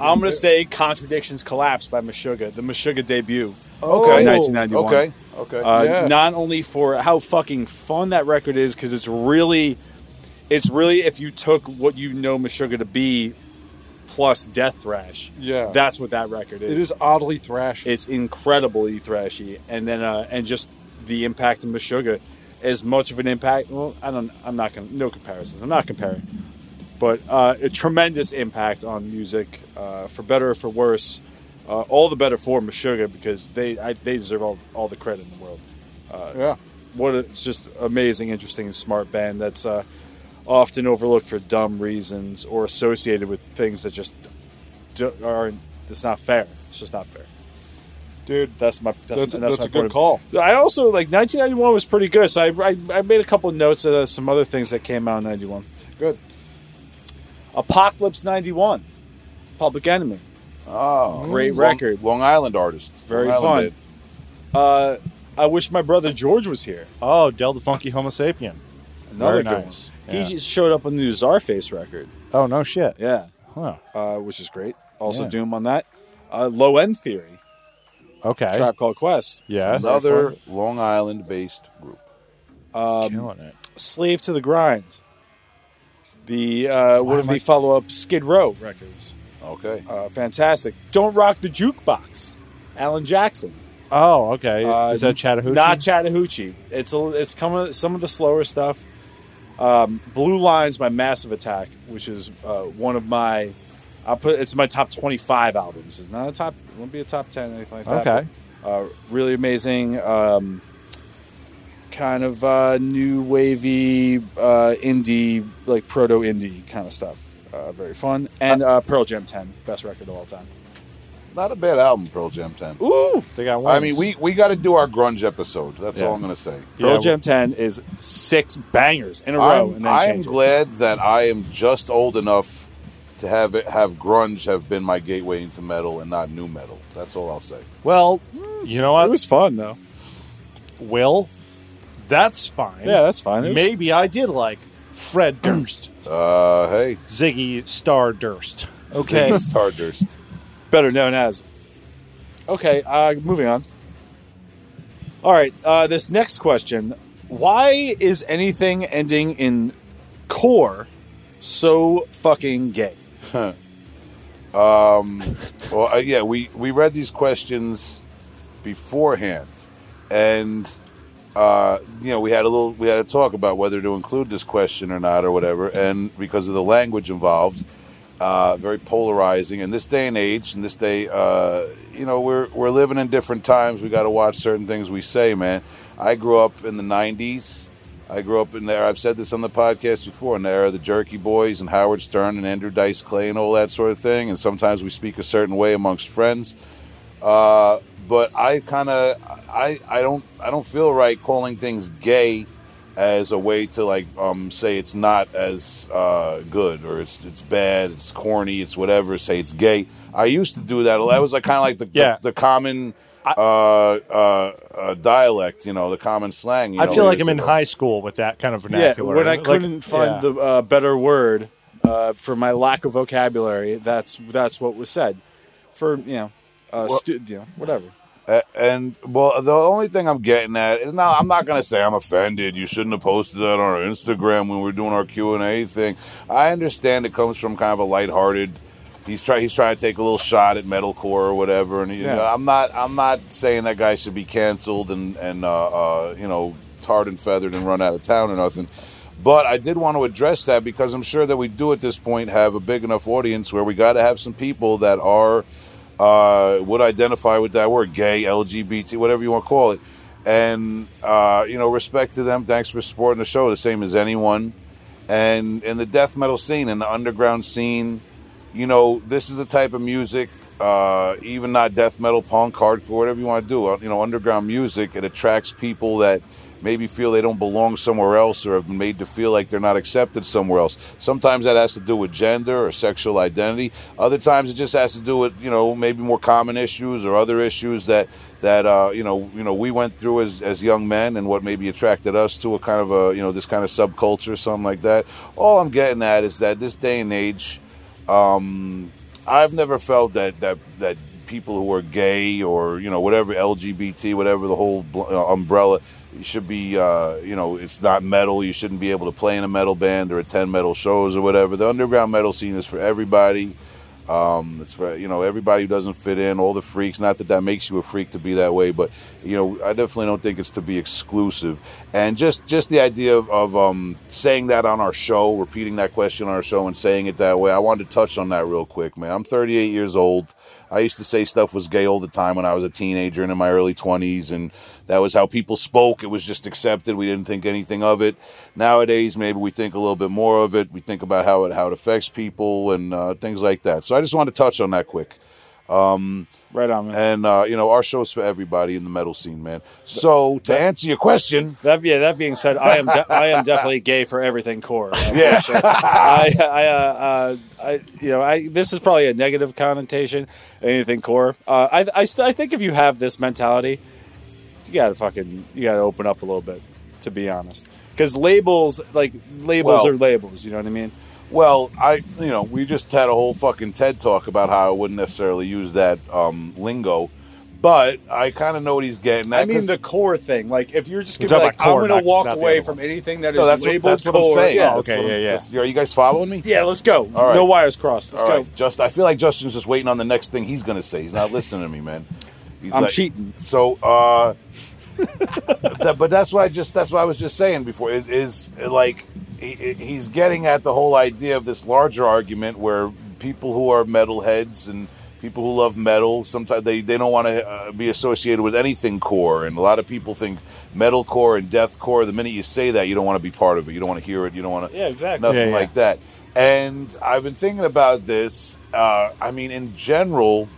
I'm gonna say "Contradictions Collapse" by Meshuggah, the Meshuggah debut, Okay. 1991. Okay. Okay. Uh, Yeah. Not only for how fucking fun that record is, because it's really, it's really if you took what you know Meshuggah to be, plus Death Thrash. Yeah. that's what that record is. It is oddly thrashy. It's incredibly thrashy, and then uh, and just the impact of Meshuggah, as much of an impact. Well, I don't. I'm not gonna. No comparisons. I'm not comparing, but uh, a tremendous impact on music, uh, for better or for worse. Uh, all the better for Meshuggah because they I, they deserve all, all the credit in the world. yeah. What a, it's just amazing, interesting, and smart band that's uh, often overlooked for dumb reasons or associated with things that just aren't. It's not fair. It's just not fair. Dude, That's my that's, that's, that's, that's, my a good call. I also like 1991 was pretty good, so I, I, I made a couple of notes of uh, some other things that came out in 91. Good. Apocalypse 91, Public Enemy, oh, great Long- record. Long Island artist. Very Island fun. Uh, I wish my brother George was here. Oh, Del the Funky Homosapien. Another Very nice. Yeah. He just showed up on the new Czarface record. Oh no shit. Yeah, Huh. uh, which is great. Also Yeah. Doom on that. Uh, Low End Theory, Okay. Tribe Called Quest, Yeah. Another Long Island based group. Killing it. Slave to the Grind. The uh, one of am I- the follow up Skid Row records. Okay. Uh, fantastic. Don't Rock the Jukebox. Alan Jackson. Oh, okay. Uh, Is that Chattahoochee? Not Chattahoochee. It's a, it's coming some of the slower stuff. Um, Blue Lines by Massive Attack, which is uh, one of my I'll put it's my top twenty five albums. It's not a top. It won't be a top ten anything like that. Okay. Uh, really amazing, um, kind of uh, new wavy uh, indie, like proto indie kind of stuff. Uh, very fun. And uh, Pearl Jam 10, best record of all time. Not a bad album, Pearl Jam 10. Ooh, they got one. I mean, we, we got to do our grunge episode. That's Yeah. all I'm going to say. Pearl Yeah, Jam 10 is six bangers in a row. I'm, and then I'm change it. glad that I am just old enough to have it, have grunge have been my gateway into metal and not new metal. That's all I'll say. Well, you know It was fun, though. Will? That's fine. Yeah, that's fine. It was- Maybe I did like Fred Durst, Uh, hey, Ziggy Star Durst. Okay. Ziggy Stardust. better known as. Okay, uh, moving on. All right, uh, this next question: Why is anything ending in core so fucking gay? Um, well, uh, yeah, we we read these questions beforehand, and uh, you know we had a little we had a talk about whether to include this question or not or whatever, and because of the language involved, uh, very polarizing. In this day and age, in this day, uh, you know, we're we're living in different times. We got to watch certain things we say, man. I grew up in the '90s. I grew up in there. I've said this on the podcast before. In the era of the Jerky Boys and Howard Stern and Andrew Dice Clay and all that sort of thing. And sometimes we speak a certain way amongst friends. Uh, but I kind of I I don't I don't feel right calling things gay as a way to like um, say it's not as uh, good or it's it's bad, it's corny, it's whatever. Say it's gay. I used to do that. That was like kind of like the, Yeah. the the common uh, uh, uh, dialect, you know, the common slang. You I know, feel like I'm in high school with that kind of vernacular. Yeah, vernacular. when I Like, couldn't find yeah. the uh, better word uh, for my lack of vocabulary, that's that's what was said. For you know, uh, Well- stu- you know, whatever. A- And well, the only thing I'm getting at is now I'm not gonna say I'm offended. You shouldn't have posted that on our Instagram when we are doing our Q and A thing. I understand it comes from kind of a lighthearted. He's trying. He's trying to take a little shot at metalcore or whatever. And you know, I'm not. I'm not saying that guy should be canceled and and uh, uh, you know tarred and feathered and run out of town or nothing. But I did want to address that because I'm sure that we do at this point have a big enough audience where we got to have some people that are uh, would identify with that word, gay, LGBT, whatever you want to call it. And, uh, you know, respect to them. Thanks for supporting the show, the same as anyone. And in the death metal scene, in the underground scene, you know, this is the type of music, uh, even not death metal, punk, hardcore, whatever you want to do, uh, you know, underground music, it attracts people that maybe feel they don't belong somewhere else or have been made to feel like they're not accepted somewhere else. Sometimes that has to do with gender or sexual identity. Other times it just has to do with, you know, maybe more common issues or other issues that that uh, you know, you know, we went through as, as young men and what maybe attracted us to a kind of a, you know, this kind of subculture, or something like that. All I'm getting at is that this day and age, um, I've never felt that that that people who are gay or you know whatever LGBT, whatever the whole uh, umbrella should be. Uh, you know, it's not metal. You shouldn't be able to play in a metal band or attend metal shows or whatever. The underground metal scene is for everybody. Um, it's for you know everybody who doesn't fit in, all the freaks. Not that that makes you a freak to be that way, but you know I definitely don't think it's to be exclusive. And just just the idea of, of um, saying that on our show, repeating that question on our show, and saying it that way. I wanted to touch on that real quick, man. I'm 38 years old. I used to say stuff was gay all the time when I was a teenager and in my early 20s, and that was how people spoke. It was just accepted. We didn't think anything of it. Nowadays, maybe we think a little bit more of it. We think about how it how it affects people and uh, things like that. So I just wanted to touch on that quick. Right on, man. And uh, you know, our show's for everybody in the metal scene, man. So to answer your question, That yeah. That being said, I am de- I am definitely gay for everything core. uh, Yeah. sure. I I, uh, uh, I you know I this is probably a negative connotation. Anything core. Uh, I I, I think if you have this mentality, you gotta fucking you gotta open up a little bit. To be honest, because labels like labels Well- are labels. You know what I mean? Well, I you know, we just had a whole fucking TED talk about how I wouldn't necessarily use that um, lingo, but I kind of know what he's getting. At I mean 'cause- the core thing. Like if you're just You're gonna be talking like, about core, I'm gonna not- walk not the away other from anything that is no, that's what, labeled that's what core. I'm saying. Yeah, That's okay, what I'm- yeah, yeah. that's- Are you guys following me? yeah. Let's go. All right. No wires crossed. Let's All go. right, just I feel like Justin's just waiting on the next thing he's gonna say. He's not listening to me, man. He's I'm like- cheating. So, uh, that, but that's what I just that's what I was just saying before is is like he, he's getting at the whole idea of this larger argument where people who are metalheads and people who love metal. Sometimes they, they don't want to uh, be associated with anything core, and a lot of people think metalcore and deathcore. The minute you say that, you don't want to be part of it. You don't want to hear it. You don't want to Yeah, exactly. nothing Yeah, yeah. like that. And I've been thinking about this. Uh, I mean, in general,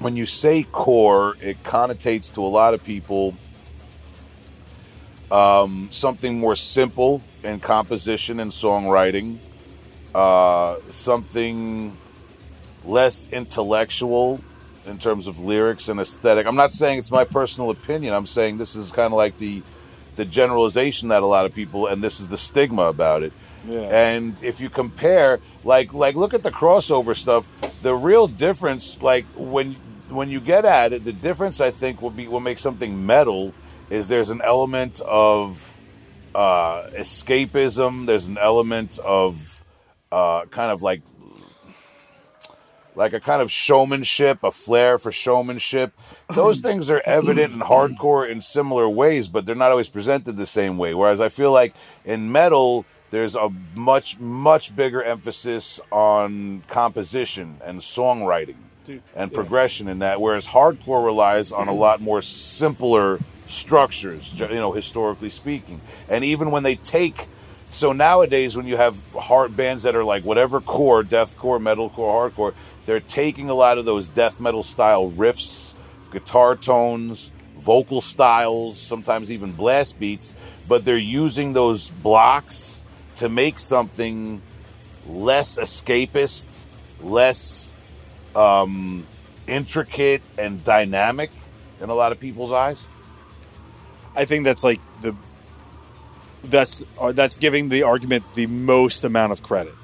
when you say core, it connotates to a lot of people um, something more simple in composition and songwriting, uh, something less intellectual in terms of lyrics and aesthetic. I'm not saying it's my personal opinion. I'm saying this is kind of like the the generalization that a lot of people, and this is the stigma about it. Yeah. And if you compare, like, like look at the crossover stuff. The real difference, like when when you get at it, the difference I think will be will make something metal is there's an element of uh, escapism. There's an element of uh, kind of like like a kind of showmanship, a flair for showmanship. Those things are evident in hardcore in similar ways, but they're not always presented the same way. Whereas I feel like in metal, there's a much, much bigger emphasis on composition and songwriting and progression in that. Whereas hardcore relies on a lot more simpler structures, you know, historically speaking. And even when they take so nowadays, when you have hard bands that are like whatever core, deathcore, metalcore, hardcore, they're taking a lot of those death metal style riffs, guitar tones, vocal styles, sometimes even blast beats, but they're using those blocks to make something less escapist, less um, intricate and dynamic in a lot of people's eyes. I think that's like the that's uh, that's giving the argument the most amount of credit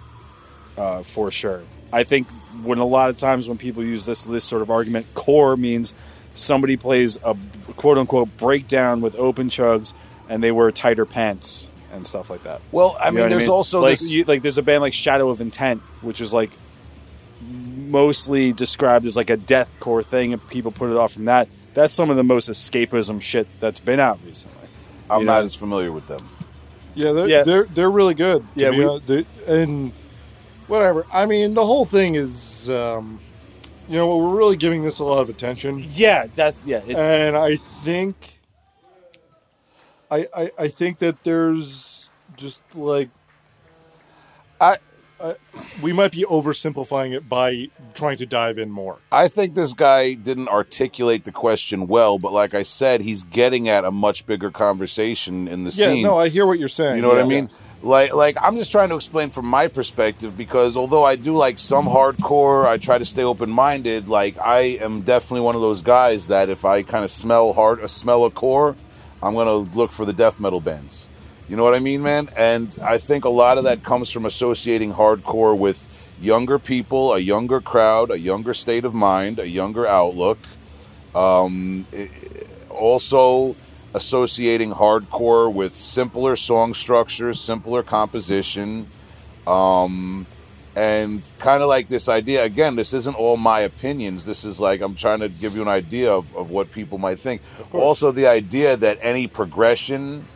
uh, for sure. I think when a lot of times when people use this this sort of argument, core means somebody plays a quote unquote breakdown with open chugs and they wear tighter pants and stuff like that. Well, I You mean, there's also like this. you, like there's a band like Shadow of Intent, which is like mostly described as like a deathcore thing, and people put it off from that. That's some of the most escapism shit that's been out recently. I'm you not know. as familiar with them. Yeah, they're, Yeah. they're they're really good. Yeah, we- hon- and whatever. I mean, the whole thing is, um, you know, we're really giving this a lot of attention, Yeah, that yeah. It, and I think, I I, I think that there's just like, I I, we might be oversimplifying it by trying to dive in more. I think this guy didn't articulate the question well, but like I said, he's getting at a much bigger conversation in the scene. Yeah, no, I hear what you're saying. You know what I Yeah. mean? Like, like I'm just trying to explain from my perspective because although I do like some hardcore, I try to stay open minded. Like, I am definitely one of those guys that if I kind of smell hard, a smell of core, I'm gonna look for the death metal bands. You know what I mean, man? And I think a lot of that comes from associating hardcore with younger people, a younger crowd, a younger state of mind, a younger outlook. Um, also associating hardcore with simpler song structures, simpler composition, um, and kind of like this idea. Again, this isn't all my opinions. This is like I'm trying to give you an idea of, of what people might think. Also, the idea that any progression,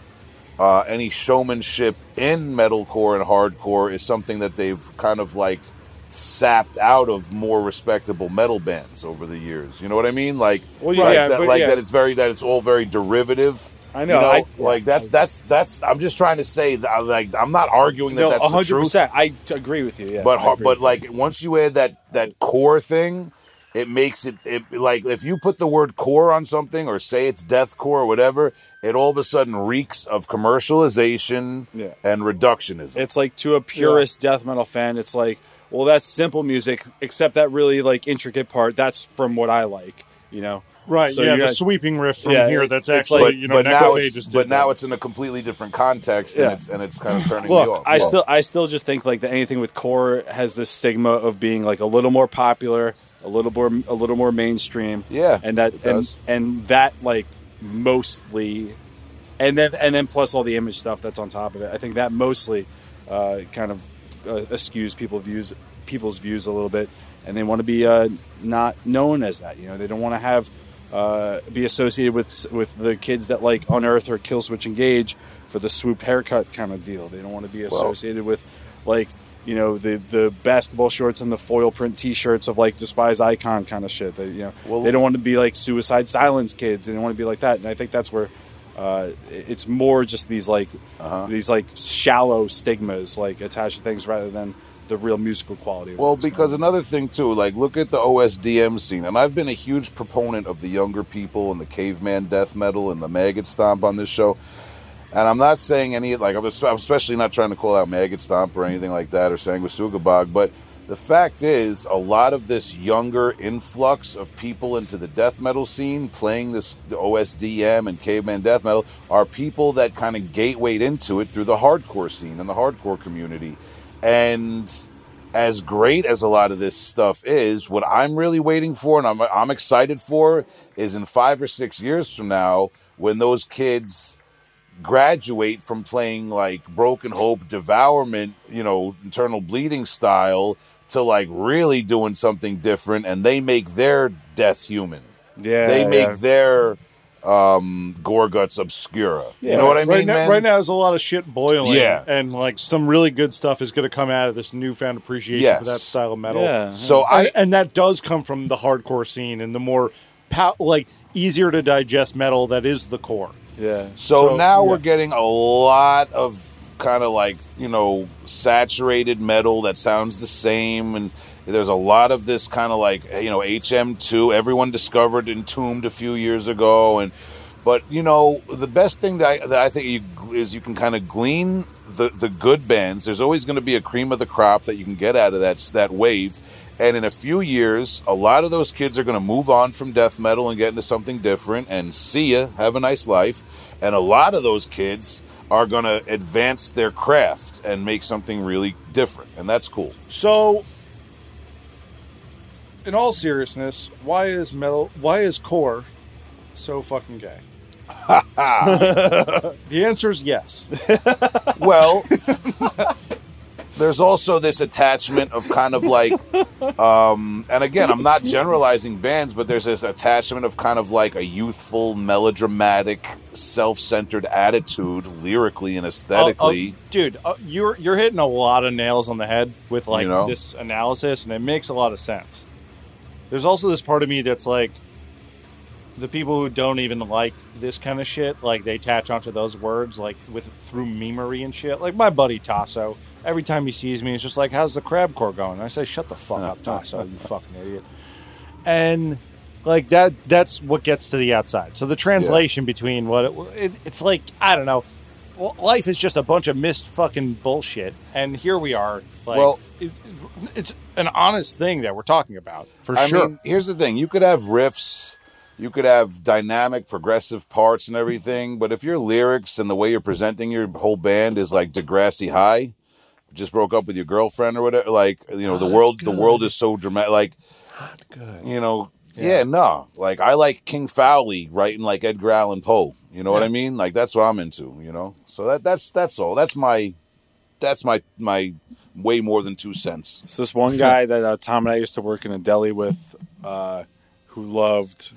uh, any showmanship in metalcore and hardcore is something that they've kind of like sapped out of more respectable metal bands over the years. You know what I mean? Like, Well, like yeah, that, like yeah. that. It's very that it's all very derivative. I know, You I- like that's that's that's. I'm just trying to say that. Like, I'm not arguing that no, that's the hundred truth. percent. I agree with you. Yeah, But I har- agree but like once you add that that core thing, it makes it, it like if you put the word core on something or say it's death core or whatever, it all of a sudden reeks of commercialization Yeah. and reductionism. it's like to a purist death metal fan, it's like, well, that's simple music, except that really like intricate part. That's from what I like. You know, Right. So yeah, the got- sweeping riff from Yeah, here. That's actually like- you know but now it's just but now it's in a completely different context Yeah. and it's and it's kind of turning Look, me off. I Well, still I still just think like that anything with core has this stigma of being like a little more popular, a little more a little more mainstream. Yeah, and that and does. and that like mostly, and then and then plus all the image stuff that's on top of it. I think that mostly uh, kind of uh, people views people's views a little bit, and they want to be uh, not known as that. You know, they don't want to have uh, be associated with with the kids that like Unearth or Killswitch Engage for the swoop haircut kind of deal. They don't want to be associated with like you know the the basketball shorts and the foil print T-shirts of like Despised Icon kind of shit. They you know Well- they don't want to be like suicide silence kids. They don't want to be like that. And I think that's where uh, it's more just these like Uh-huh. these like shallow stigmas like attached to things rather than the real musical quality. Of Well, what's going because another thing too, like look at the OSDM scene, and I've been a huge proponent of the younger people and the caveman death metal and the maggot stomp on this show. And I'm not saying any like I'm especially not trying to call out maggot stomp or anything like that or Sanguisugabog, but the fact is, a lot of this younger influx of people into the death metal scene playing this OSDM and caveman death metal are people that kind of gatewayed into it through the hardcore scene and the hardcore community. And as great as a lot of this stuff is, what I'm really waiting for and I'm, I'm excited for is in five or six years from now, when those kids graduate from playing like Broken Hope, Devourment, you know, Internal Bleeding style to like really doing something different and they make their death human. yeah, they make yeah. their um Gorguts obscura. you know what I mean, right now, man? right now, there's a lot of shit boiling. Yeah. and like some really good stuff is going to come out of this newfound appreciation Yes. for that style of metal. Yeah. So I and, and that does come from the hardcore scene and the more pow- like easier to digest metal that is the core. Yeah. So, So, now yeah. we're getting a lot of kind of like, you know, saturated metal that sounds the same. And there's a lot of this kind of like, you know, HM2, everyone discovered Entombed a few years ago. And, but, you know, the best thing that I, that I think you, is you can kind of glean the, the good bands. There's always going to be a cream of the crop that you can get out of that, that wave. And in a few years, a lot of those kids are going to move on from death metal and get into something different. And see ya, have a nice life. And a lot of those kids are going to advance their craft and make something really different. And that's cool. So, in all seriousness, why is metal? Why is core so fucking gay? the answer is yes. Well, there's also this attachment of kind of like, um, and again, I'm not generalizing bands, but there's this attachment of kind of like a youthful, melodramatic, self-centered attitude, lyrically and aesthetically. Uh, uh, dude, uh, you're you're hitting a lot of nails on the head with like You know? this analysis, and it makes a lot of sense. There's also this part of me that's like the people who don't even like this kind of shit, like they attach onto those words, like with through memery and shit. Like my buddy Tasso, every time he sees me, he's just like, "How's the crab core going?" And I say, "Shut the fuck up, Tasso, you fucking idiot." And like that, that's what gets to the outside. So the translation between what it, it, it's like, I don't know. Life is just a bunch of missed fucking bullshit, and here we are. Like, Well- it, it's an honest thing that we're talking about for I sure. mean, here's the thing: you could have riffs, you could have dynamic, progressive parts and everything, but if your lyrics and the way you're presenting your whole band is like Degrassi High, just broke up with your girlfriend or whatever, like you know, the world, the world is so dramatic, like Good. you know, yeah, no, like I like King Fowley writing like Edgar Allan Poe. You know what I mean? Like that's what I'm into. You know, so that that's that's all. That's my that's my my way more than two cents. So this one guy that uh, Tom and I used to work in a deli with, uh, who loved,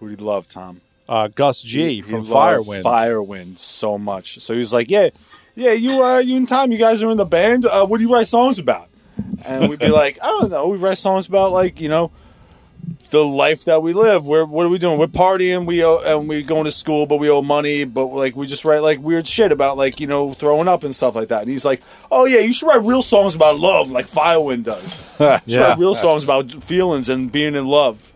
who he love, Tom Uh, Gus G He- from he Firewind. Firewind so much. So he was like, "Yeah, yeah, you, uh, you and Tom, you guys are in the band. Uh, what do you write songs about?" And we'd be like, "I don't know. We write songs about like you know." The life that we live. We're what are we doing? We're partying. We owe, and we going to school, but we owe money. But like we just write like weird shit about like you know throwing up and stuff like that. And he's like, "Oh yeah, you should write real songs about love, like Firewind does. You should Yeah. write real songs about feelings and being in love."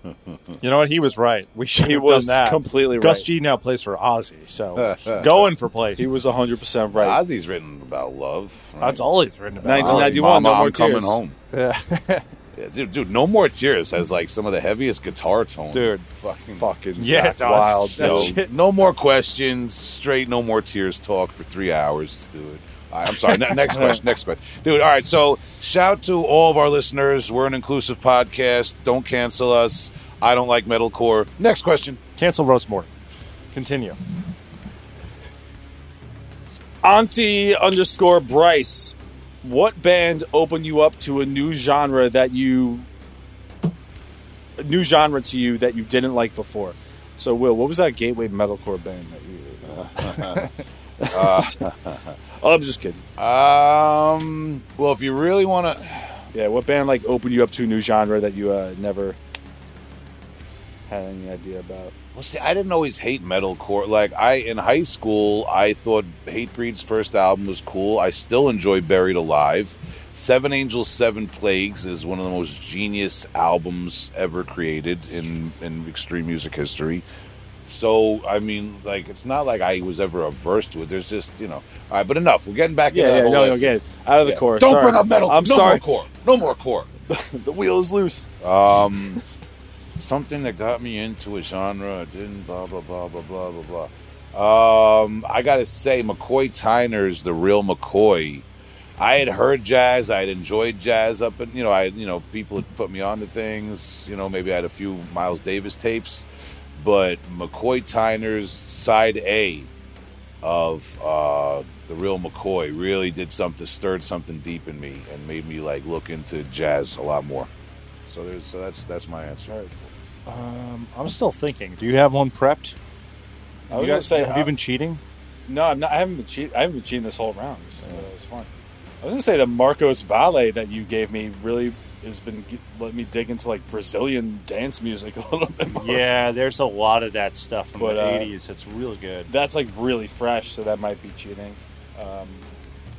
You know what? He was right. We should He have was done that. completely Gus right. G now plays for Ozzy, so going for places. He was hundred percent right. Ozzy's written about love. right? That's all he's written about. 1991, No More I'm coming Tears. home. Yeah. dude, dude, No More Tears has like some of the heaviest guitar tone. Dude. fucking Fucking Yeah, Zach it. Wild. That yo. shit- no more questions. Straight, no more tears. Talk for three hours. Let's do it. All right, I'm sorry. Next question. Next question, dude. All right. So, shout to all of our listeners. We're an inclusive podcast. Don't cancel us. I don't like metalcore. Next question. Cancel roast more. Continue. Auntie underscore Bryce. What band opened you up to a new genre that you a new genre to you that you didn't like before? So Will, what was that gateway metalcore band that you oh, I'm just kidding. Um, well, if you really want to, Yeah, what band like opened you up to a new genre that you uh, never had any idea about? Well, see, I didn't always hate metalcore. Like I in high school, I thought Hatebreed's first album was cool. I still enjoy Buried Alive. Seven Angels, Seven Plagues is one of the most genius albums ever created in in extreme music history. So I mean, like, it's not like I was ever averse to it. There's just you know, all right. But enough. We're getting back. Yeah, into that yeah, no, no, get it. Out of the Yeah. chorus. Don't Sorry. bring up metal. I'm no sorry. more core. No more core. the wheel is loose. Um, something that got me into a genre I didn't blah blah blah blah blah blah blah. Um, I gotta say, McCoy Tyner's the real McCoy. I had heard jazz. I had enjoyed jazz up, and you know, I you know people had put me on to things. You know, maybe I had a few Miles Davis tapes, but McCoy Tyner's side A of uh, the real McCoy really did something, stirred something deep in me, and made me like look into jazz a lot more. So there's so that's that's my answer. Um, I'm still thinking. Do you have one prepped? I was you guys, say, have you been cheating? No, I'm not, I haven't been cheating. I haven't been cheating this whole round. It's, uh, it's fun. I was gonna say the Marcos Valle that you gave me really has been let me dig into like Brazilian dance music a little bit more. Yeah, there's a lot of that stuff from But, the uh, 80s. It's really good. that's like really fresh, so that might be cheating. Um,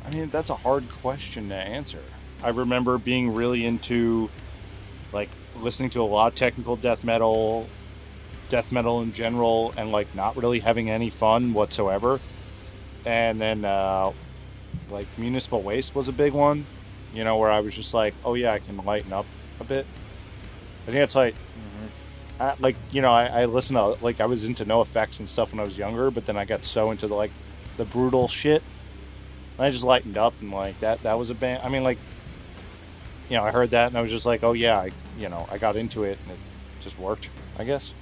I mean, that's a hard question to answer. I remember being really into, like, listening to a lot of technical death metal, death metal in general, and, like, not really having any fun whatsoever. And then, uh, like, Municipal Waste was a big one, you know, where I was just like, oh, yeah, I can lighten up a bit. I think it's like, I, like, you know, I, I listened to, like, I was into NOFX and stuff when I was younger, but then I got so into, the, like, the brutal shit. And I just lightened up and like that that was a band I mean like you know, I heard that and I was just like, Oh yeah, I you know, I got into it and it just worked, I guess.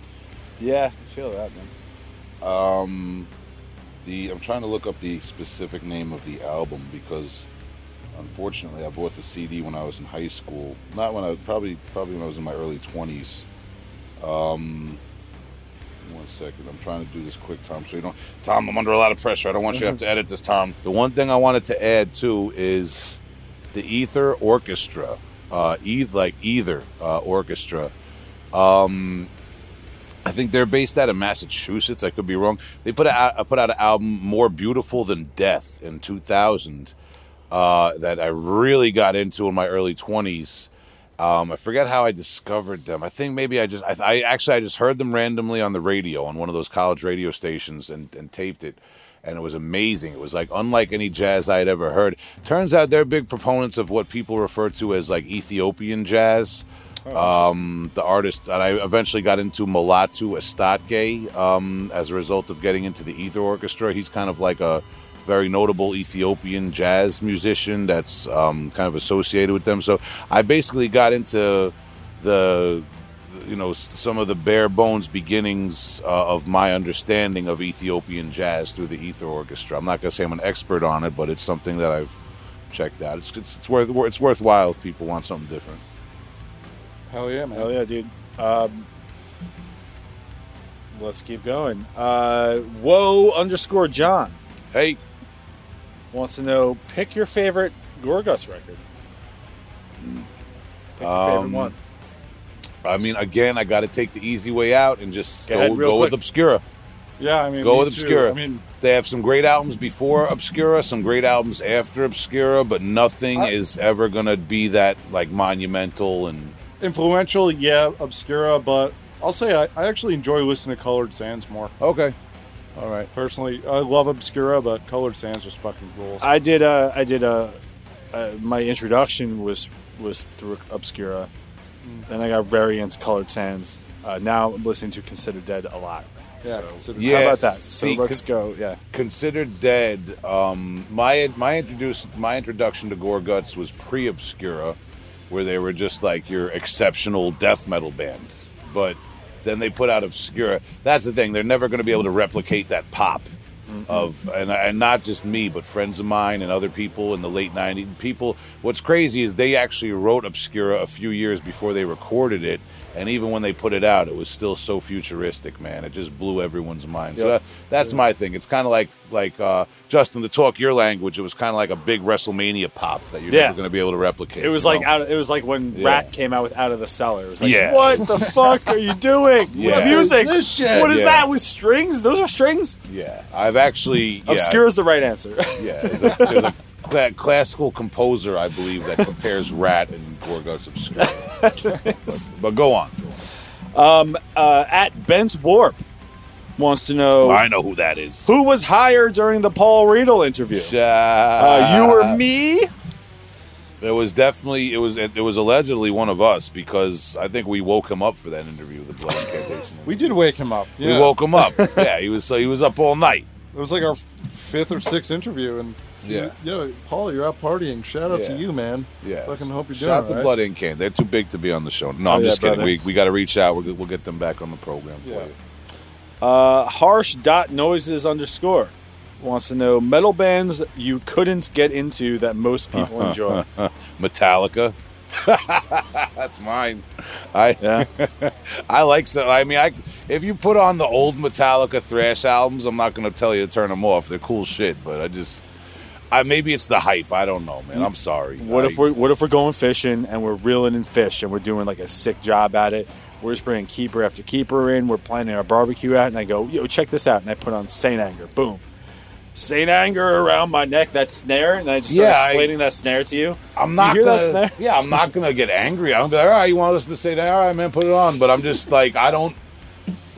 yeah, I feel that man. Um, the I'm trying to look up the specific name of the album because unfortunately I bought the CD when I was in high school. Not when I probably probably when I was in my early 20s. Um, one second, I'm trying to do this quick, Tom. So you don't, Tom. I'm under a lot of pressure. I don't want you to have to edit this, Tom. The one thing I wanted to add too is the Ether Orchestra. Uh, Eth like either uh, Orchestra. Um, I think they're based out of Massachusetts. I could be wrong. They put out put out an album more beautiful than death in 2000 uh, that I really got into in my early 20s. Um, I forget how I discovered them. I think maybe I just I, I actually I just heard them randomly on the radio on one of those college radio stations and, and taped it. And it was amazing. It was like unlike any jazz I had ever heard. Turns out they're big proponents of what people refer to as like Ethiopian jazz. Um, the artist, and I eventually got into Mulatu Astatke um, as a result of getting into the Ether Orchestra. He's kind of like a very notable Ethiopian jazz musician that's um, kind of associated with them. So I basically got into the, you know, some of the bare bones beginnings uh, of my understanding of Ethiopian jazz through the Ether Orchestra. I'm not going to say I'm an expert on it, but it's something that I've checked out. It's, it's, it's worth it's worthwhile if people want something different. Hell yeah, man. Hell yeah, dude. Um, let's keep going. Uh, whoa underscore John Hey, wants to know pick your favorite Gorguts record. Pick your Um, favorite one. I mean, again, I got to take the easy way out and just Go go, ahead, go with. Obscura. Yeah, I mean, Go me with too. Obscura. I mean, They have some great albums before Obscura, some great albums after Obscura, but nothing I- is ever going to be that like monumental and influential, yeah, Obscura, but I'll say I, I actually enjoy listening to Colored Sands more. okay. All right. Personally, I love Obscura, but Colored Sands just fucking rules. I did. Uh, I did. Uh, uh, my introduction was was through Obscura. Then I got very into Colored Sands. Uh, now I'm listening to Consider Dead a lot. Yeah, So, Consider- how about that? see, so let's go. Yeah. Considered Dead. Um, my my introduce my introduction to Gorguts was pre Obscura, where they were just like your exceptional death metal band. But then they put out Obscura. That's the thing; they're never going to be able to replicate that pop Mm-hmm. of and, and not just me, but friends of mine and other people in the late '90s. People. What's crazy is they actually wrote Obscura a few years before they recorded it, And even when they put it out, it was still so futuristic, man. It just blew everyone's mind. So that, that's my thing. It's kind of like like uh, Justin to talk your language. It was kind of like a big WrestleMania pop that you're Yeah. never going to be able to replicate. It was like know? out. It was like when Yeah. Ratt came out with Out of the Cellar. It was like, Yeah. what the fuck are you doing Yeah. with music? What is this shit? What is Yeah. that with strings? Those are strings. yeah. I've actually yeah, Obscure is the right answer. Yeah, there's a, there's a cla- classical composer, I believe, that compares Ratt and Gorguts Obscura. but, but go on. uh, at Bent Warp wants to know I know who that is. who was hired during the Paul Riedel interview. Uh, Uh, you or me? It was definitely it was it, was allegedly one of us because I think we woke him up for that interview. The blood incantation. We did wake him up. We woke him up. yeah, he was so he was up all night. It was like our f- fifth or sixth interview, and Yeah. yeah, Paul, you're out partying. Shout out Yeah. to you, man. Yeah, fucking hope you're doing Shout out to all right. Blood Incan. They're too big to be on the show. No, I'm Oh, yeah, just kidding. brother. We, we got to reach out. We'll, we'll get them back on the program for Yeah. you. Uh, harsh dot noises underscore wants to know metal bands you couldn't get into that most people enjoy. Metallica. That's mine. I Yeah. I like so. I mean, I if you put on the old Metallica thrash albums, I'm not going to tell you to turn them off. They're cool shit, but I just, I maybe it's the hype. I don't know, man. I'm sorry. What I- if we're what if we're going fishing and we're reeling in fish and we're doing like a sick job at it? We're just bringing keeper after keeper in. We're planning our barbecue out, and I go, "Yo, check this out!" And I put on Saint Anger. Boom, Saint Anger around my neck. That snare, and I just start Yeah, I- explaining that snare to you. I'm not hear gonna, snare? Yeah, I'm not gonna get angry. I'm gonna be like, all right, you want us to say that? All right, man, put it on. But I'm just like, I don't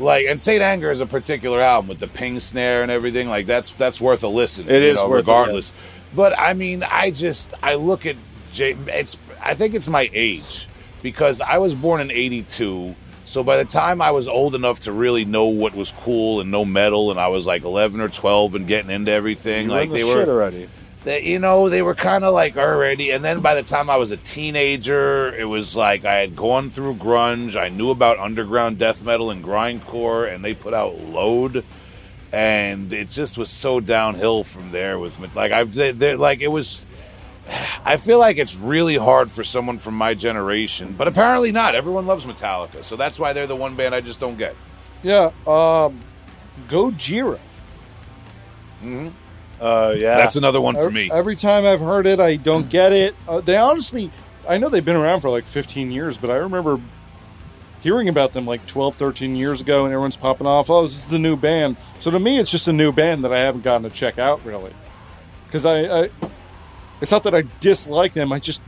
like. And Saint Anger is a particular album with the ping snare and everything. Like that's that's worth a listen. It is know, worth it, regardless. But I mean, I just I look at Jay. It's I think it's my age because I was born in '82. So by the time I was old enough to really know what was cool and no metal, and I was like 11 or 12 and getting into everything, You like the they shit were already. That you know they were kind of like already and then by the time i was a teenager it was like i had gone through grunge. I knew about underground death metal and grindcore and they put out load. And it just was so downhill from there with like i've they, they're like it was i feel like it's really hard for someone from my generation but apparently not. Everyone loves metallica so that's why they're the one band i just don't get. Yeah, um, Gojira. Uh, yeah, that's another one for Ev- me Every time I've heard it, I don't get it. Uh, they honestly, I know they've been around for like 15 years, but I remember hearing about them like 12, 13 years ago, and everyone's popping off. Oh, this is the new band. So to me, it's just a new band that I haven't gotten to check out really, because I, I, it's not that I dislike them. I just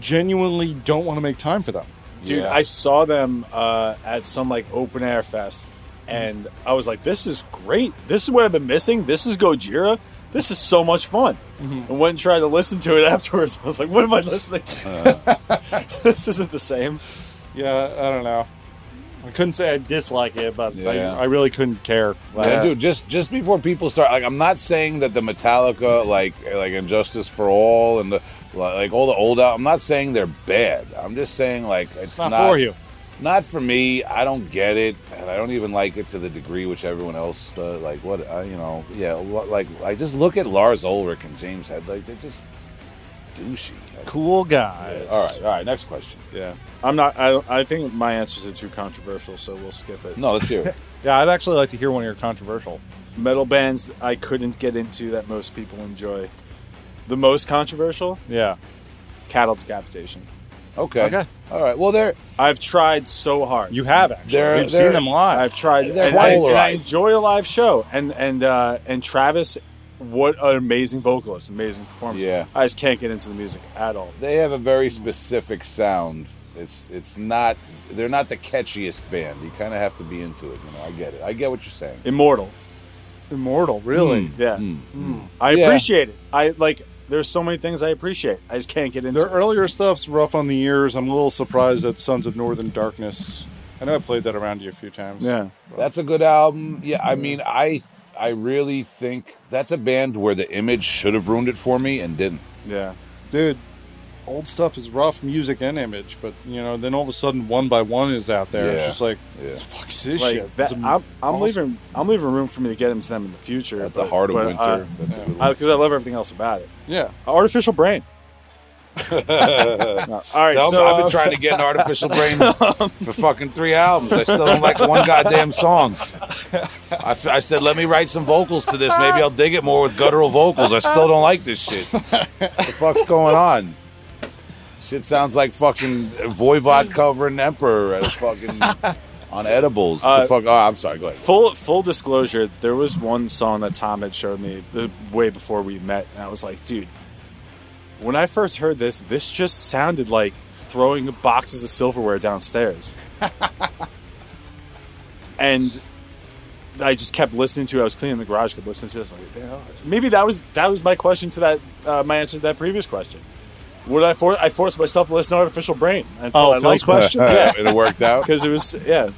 genuinely don't want to make time for them. dude. Yeah. I saw them uh, at some like open air fest, and I was like, "This is great. This is what I've been missing. This is Gojira. This is so much fun." Mm-hmm. And went and tried to listen to it afterwards. I was like, "What am I listening? to? Uh. this isn't the same." Yeah, I don't know. I couldn't say I dislike it, but Yeah. I, I really couldn't care. Yeah, dude, just just before people start, like, I'm not saying that the Metallica, like like And Justice for All, and the like all the old out. I'm not saying they're bad. I'm just saying like it's, It's not, for you. Not for me. I don't get it, and I don't even like it to the degree which everyone else does. Like what I, you know, yeah. Like I just look at Lars Ulrich and James Head. Like they're just douchey. Cool guys. All right, all right. Next question. Yeah, I'm not. I I think my answers are too controversial, so we'll skip it. No, let's hear it. Yeah, I'd actually like to hear one of your controversial. Metal bands I couldn't get into that most people enjoy. The most controversial, Yeah. Cattle Decapitation. Okay. Okay. All right. Well, they're I've tried so hard. You have actually. They're- We've they're- seen them live. I've tried, They're and I, and I enjoy a live show. And and uh, and Travis, what an amazing vocalist, amazing performance. Yeah. I just can't get into the music at all. they have a very specific sound. It's it's not they're not the catchiest band. You kind of have to be into it. You know, I get it. I get what you're saying. Immortal, Immortal, really. yeah. Mm. I Yeah. appreciate it. I like. There's so many things I appreciate. I just can't get into. Their it. earlier stuff's rough on the ears. I'm a little surprised at Sons of Northern Darkness. I know I played that around you a few times. Yeah, That's a good album. Yeah, I mean, I I really think that's a band where the image should have ruined it for me and didn't. yeah. Dude, old stuff is rough music and image, but you know, then all of a sudden one by one is out there. It's just like, Yeah. fuck is this Like shit. that, I'm, I'm awesome. leaving. I'm leaving room for me to get into them in the future. At the heart of winter. uh, that's a. Because I love everything else about it. Yeah. Artificial Brain. All right, Tell so I've been uh, trying to get an artificial brain for fucking three albums. I still don't like one goddamn song. I, f- I said, let me write some vocals to this. Maybe I'll dig it more with guttural vocals. I still don't like this shit. What the fuck's going on? Shit sounds like fucking Voivod covering Emperor at fucking on edibles. Uh, the fuck? Oh, I'm sorry. Go ahead. full full disclosure, there was one song that Tom had showed me the, way before we met, and I was like, dude, when I first heard this, this just sounded like throwing boxes of silverware downstairs. and I just kept listening to it. I was cleaning the garage, kept listening to it. I was like, maybe that was that was my question to that uh, my answer to that previous question. Would I for I forced myself to listen to Artificial Brain until Oh, I Phil's liked question? Yeah, and it worked out. because it was yeah.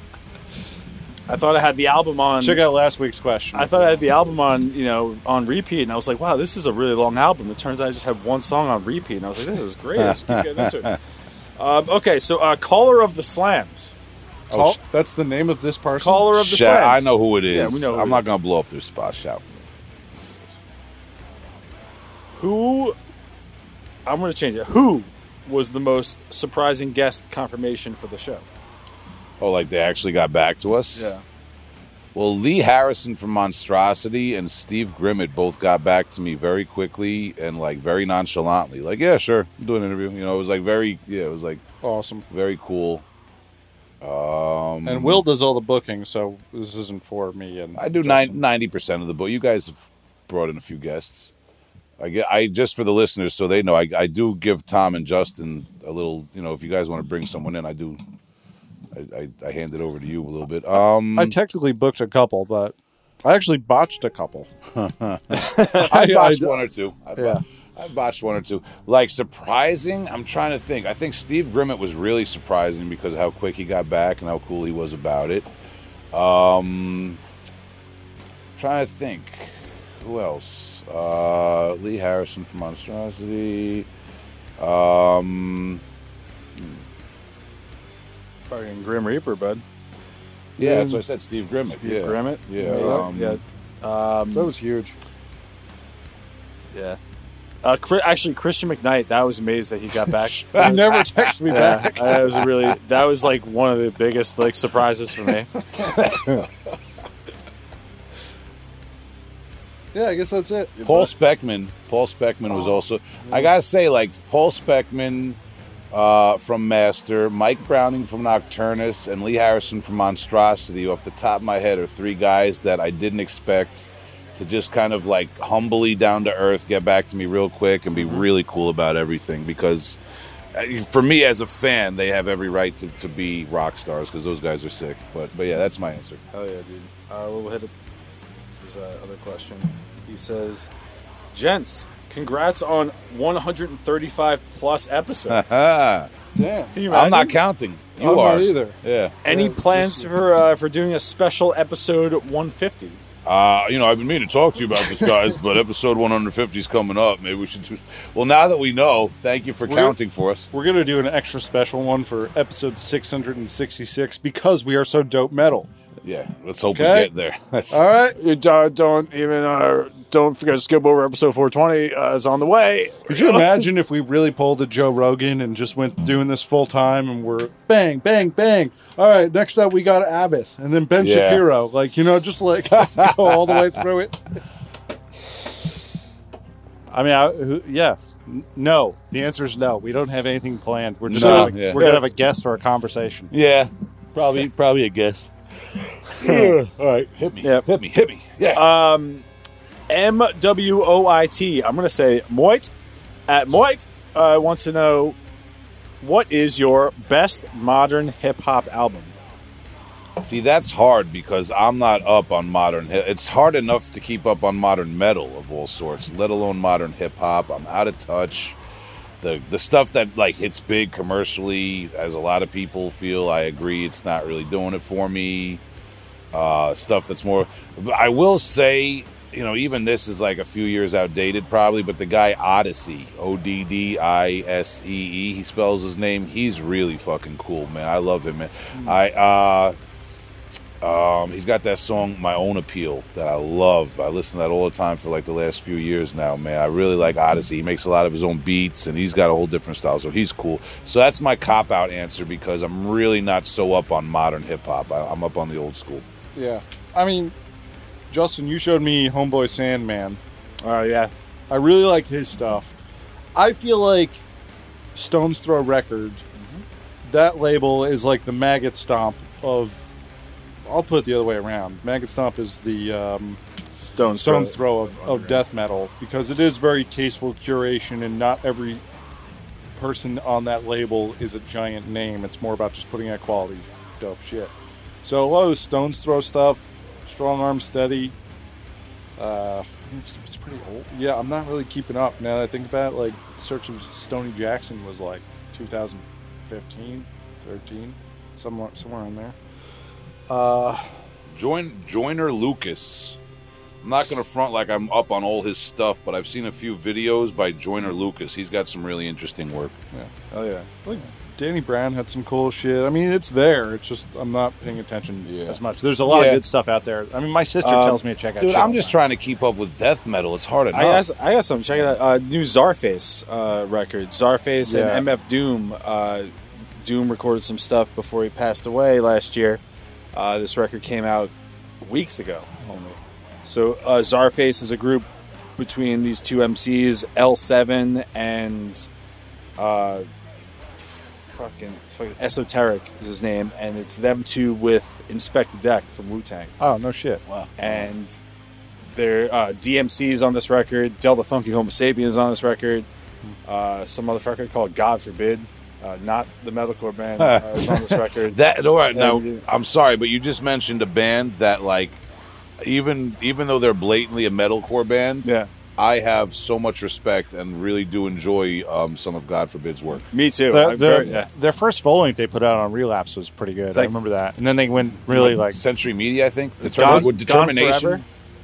I thought I had the album on. Check out last week's question. I thought I had the album on, you know, on repeat, and I was like, "Wow, this is a really long album." It turns out I just had one song on repeat, and I was like, "This is great." Let's keep getting into it. Um, okay, so uh, caller of the slams, Call- that's the name of this person. caller of the Shout- I know who it is. Yeah, we know who I'm it not is. gonna blow up their spot. Shout. Who? I'm going to change it. Who was the most surprising guest confirmation for the show? Oh, like they actually got back to us. Yeah. Well, Lee Harrison from Monstrosity and Steve Grimmett both got back to me very quickly and like very nonchalantly. Like, yeah, sure, I'm doing an interview. You know, it was like very, yeah, it was like Awesome. very cool. Um, And Will does all the booking, so this isn't for me. And I do Justin. ninety percent of the book. You guys have brought in a few guests. I get, I just for the listeners, so they know, I, I do give Tom and Justin a little. You know, if you guys want to bring someone in, I do. I, I, I hand it over to you a little bit. Um, I technically booked a couple, but I actually botched a couple. I botched I- one or two. I, Yeah. I botched one or two. Like surprising, I'm trying to think. I think Steve Grimmett was really surprising because of how quick he got back and how cool he was about it. Um, trying to think, who else? Uh, Lee Harrison from Monstrosity. Um, Fucking Grim Reaper, bud. yeah, that's what I said. Steve Grimmett. Steve yeah. Grimmett. Yeah. Um, yeah. Um, That was huge. yeah. Uh, Chri- actually, Christian McKnight. That was amazing that he got back. He never texted me Yeah, back. that was really that was like one of the biggest like surprises for me. Yeah, I guess that's it. Paul Speckmann. Paul Speckmann was also. I gotta say, like Paul Speckmann uh, from Master, Mike Browning from Nocturnus, and Lee Harrison from Monstrosity. Off the top of my head, are three guys that I didn't expect to just kind of like humbly down to earth get back to me real quick and be really cool about everything because. uh, For me as a fan, they have every right to, to be rock stars because those guys are sick. But but yeah, that's my answer. Hell yeah, dude. Uh, we'll hit it. His uh, other question. He says, "Gents, congrats on 135 plus episodes. Damn. Can you I'm not counting. You I'm are not either. Yeah. Any Yeah, plans just- for uh, for doing a special episode 150? Uh, you know, I've been meaning to talk to you about this, guys, but episode 150 is coming up. Maybe we should do. Well, now that we know, thank you for We're- counting for us. We're gonna do an extra special one for episode 666 because we are so dope metal. Yeah, let's hope Okay. we get there. That's, All right. You don't, don't even uh, don't forget to skip over episode 420. Uh, it's on the way. Could you imagine if we really pulled a Joe Rogan and just went doing this full time and we're bang, bang, bang? All right, next up we got Abbott and then Ben Yeah. Shapiro. Like, you know, just like go all the way through it. I mean, I, who, yeah, no. The answer is no. We don't have anything planned. We're just No, gonna, yeah. we're gonna have a guest or a conversation. yeah, probably probably a guess. Yeah. All right, hit me, Yep. hit me, hit me. Yeah. Um, M W O I T. I'm going to say Moit at Moit uh, wants to know what is your best modern hip hop album? See, that's hard because I'm not up on modern. It's hard enough to keep up on modern metal of all sorts, let alone modern hip hop. I'm out of touch. The the stuff that like hits big commercially, as a lot of people feel, I agree, it's not really doing it for me. Uh, stuff that's more. I will say, you know, even this is like a few years outdated, probably. But the guy Oddisee, O D D I S E E, he spells his name. He's really fucking cool, man. I love him, man. I uh Um, he's got that song "My Own Appeal" that I love. I listen to that all the time for like the last few years now. Man, I really like Oddisee. He makes a lot of his own beats, and he's got a whole different style. So he's cool. So that's my cop out answer because I'm really not so up on modern hip hop. I'm up on the old school. Yeah. I mean, Justin, you showed me Homeboy Sandman. Oh yeah, I really like his stuff. I feel like Stones Throw Records, that label is like the maggot stomp of. I'll put it the other way around. Maggot stomp is the um, Stone Stone's throw of, of death metal because it is very tasteful curation, and not every person on that label is a giant name. It's more about just putting out quality, dope shit. So a lot of the Stones throw stuff, strong arm steady. Uh, it's, it's pretty old. Yeah, I'm not really keeping up now that I think about it. Like, Search of Stoney Jackson was like 2015, 13, somewhere somewhere in there. Uh, Join Joyner Lucas. I'm not going to front like I'm up on all his stuff, but I've seen a few videos by Joyner Lucas. He's got some really interesting work. Yeah. Oh yeah. like Danny Brown had some cool shit. I mean, it's there. It's just I'm not paying attention Yeah. as much. There's a lot Yeah. of good stuff out there. I mean, my sister Um, tells me to check out. Dude, shit I'm just the trying to keep up with death metal. It's hard enough. I got, I got some. Check it out. Uh, new Czarface uh, record. Czarface Yeah. and MF Doom. Uh, Doom recorded some stuff before he passed away last year. Uh, this record came out weeks ago only. So uh, Czarface is a group between these two MCs, L7 and uh, fucking, fucking Esoteric is his name, and it's them two with Inspectah Deck from Wu Tang Oh no shit! Wow. and their uh, DMC is on this record. Del the Funky Homosapien is on this record. Uh, some other record called God Forbid, uh, not the metalcore band, uh, is on this record. That all right now. I'm sorry, but you just mentioned a band that like, even even though they're blatantly a metalcore band, yeah, I have so much respect and really do enjoy um, some of God Forbid's work. me too. The- I'm the- very- yeah. Their first full length they put out on Relapse was pretty good. I remember that. And then they went really like, Century Media, I think. Determin- Gone- with Gone determination.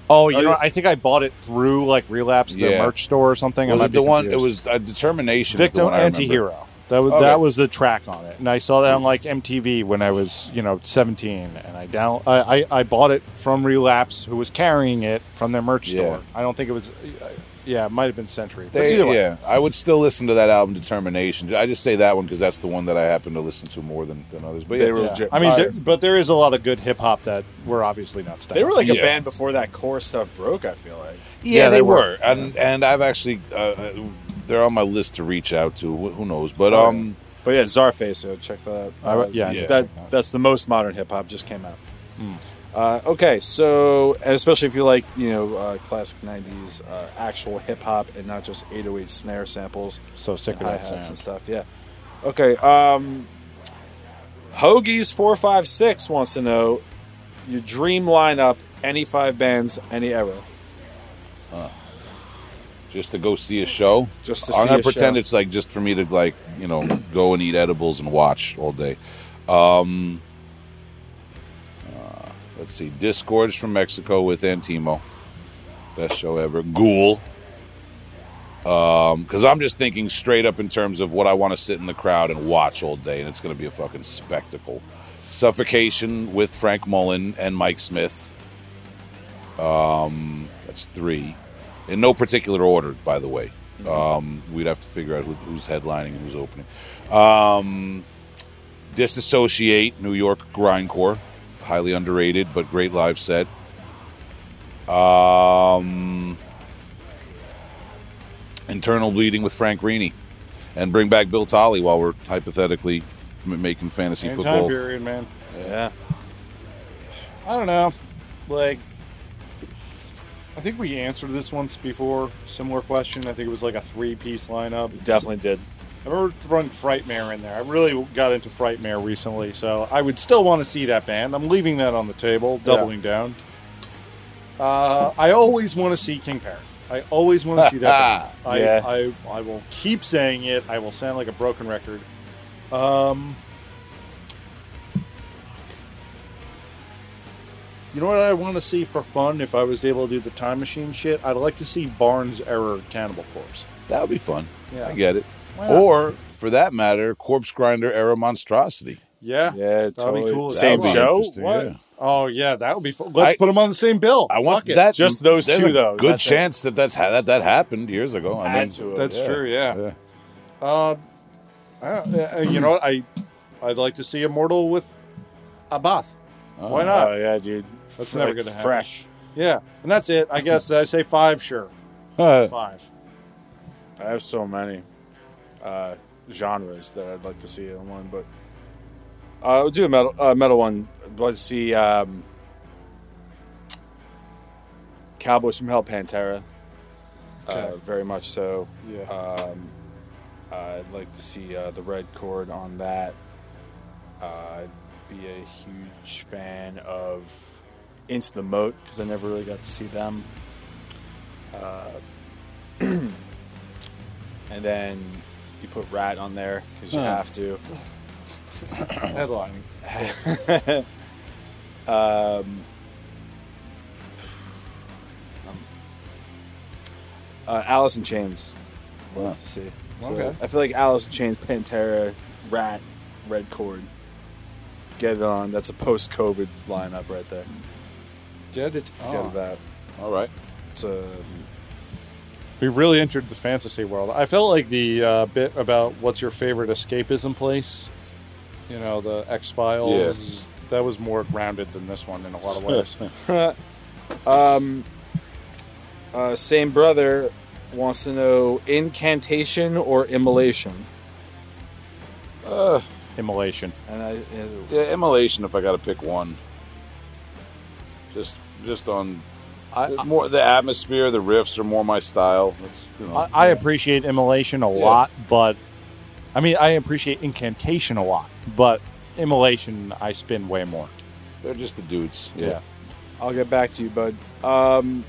Oh, you Oh, know, yeah. I think I bought it through like Relapse, the Yeah. merch store or something. I Was might it be the one? It was uh, determination. is the Victim one I remember. Antihero. That was Okay. that was the track on it, and I saw that on like MTV when I was you know 17, and I down I, I, I bought it from Relapse, who was carrying it from their merch Yeah. store. I don't think it was, uh, yeah, it might have been Century. But They, either way, yeah, I would still listen to that album, Determination. I just say that one because that's the one that I happen to listen to more than, than others. But They yeah, were yeah. legit I mean, there, but there is a lot of good hip hop that we're obviously not. Staying. They were like a Yeah. band before that core stuff broke. I feel like. yeah, Yeah, they, they were, were. and and I've actually uh, they're on my list to reach out to. Wh- Who knows? But Oh, um, But yeah, Czarface. So check that. out. Uh, yeah, Yeah. that that's the most modern hip hop. Just came out. Uh, okay, so and especially if you like you know uh, classic '90s uh, actual hip hop and not just 808 snare samples. so sick of that hats and stuff. Yeah. Okay. Um, Hoagies four five six wants to know your dream lineup. Any five bands, any era. Just to go see a show. Just to I'm gonna pretend show. it's like just for me to like you know go and eat edibles and watch all day. Um, uh, let's see, Disgorge from Mexico with Antimo, best show ever. Ghoul, because I'm just thinking straight up in terms of what I want to sit in the crowd and watch all day, and it's going to be a fucking spectacle. Suffocation with Frank Mullen and Mike Smith. Um, that's three in no particular order, by the way. Um, we'd have to figure out who, who's headlining and who's opening. Um, Disassociate, New York Grindcore, highly underrated but great live set. Um, Internal Bleeding with Frank Rini, and bring back Bill Tolley while we're hypothetically making fantasy Same football. time period, man. Yeah. I don't know. Like, I think we answered this once before. Similar question. I think it was like a three-piece lineup. Definitely did. I remember throwing Frightmare in there. I really got into Frightmare recently, so I would still want to see that band. I'm leaving that on the table, doubling down. Uh, I always want to see King Parrot. I always want to see that. band. I, Yeah. I I will keep saying it. I will sound like a broken record. Um, you know what I want to see for fun? If I was able to do the time machine shit, I'd like to see Barnes error Cannibal Corpse. That would be fun. Yeah. I get it. Or, for that matter, Corpse Grinder era monstrosity. Yeah, Yeah, be totally. cool. Same That would show. interesting, What? yeah. Oh yeah, that would be. fun. Let's I- put them on the same bill. I want Fuck it. that. Just those two, a though. Good That's it. chance that that's ha- that that happened years ago. I Add mean, to. That's yeah, true. Yeah. yeah. Uh, I don't, uh, you know, what? I I'd like to see Immortal with Abbath. Why not? Oh yeah, dude. That's never like gonna happen. Fresh. yeah, and that's it. I guess I say five. Sure, five. I have so many uh, genres that I'd like to see in one, but uh, I'll do a metal uh, metal one. To see um, Cowboys from Hell, Pantera. Uh, Okay. very much so. Yeah. Um, I'd like to see uh, the Red Chord on that. Uh, I'd be a huge fan of Into the Moat because I never really got to see them. Uh, and then you put Ratt on there because you have to. Headlining. um, um, uh, Alice in Chains. Love Wow. to see. So Okay. I feel like Alice in Chains, Pantera, Ratt, Red Chord. Get it on. That's a post-COVID lineup right there. Get it. Get on. that. all right. It's a We really entered the fantasy world. I felt like the uh, bit about what's your favorite escapism place. You know, the X Files. Yeah. That was more grounded than this one in a lot of ways. um, uh, same brother wants to know incantation or immolation. Uh, Immolation. And I, yeah, immolation. If I got to pick one, just just on I, more the atmosphere, the riffs are more my style. That's you know, I, I appreciate immolation a Yeah. lot, but I mean, I appreciate incantation a lot, but immolation I spin way more. they're just the dudes. Yeah. I'll get back to you, bud. Um,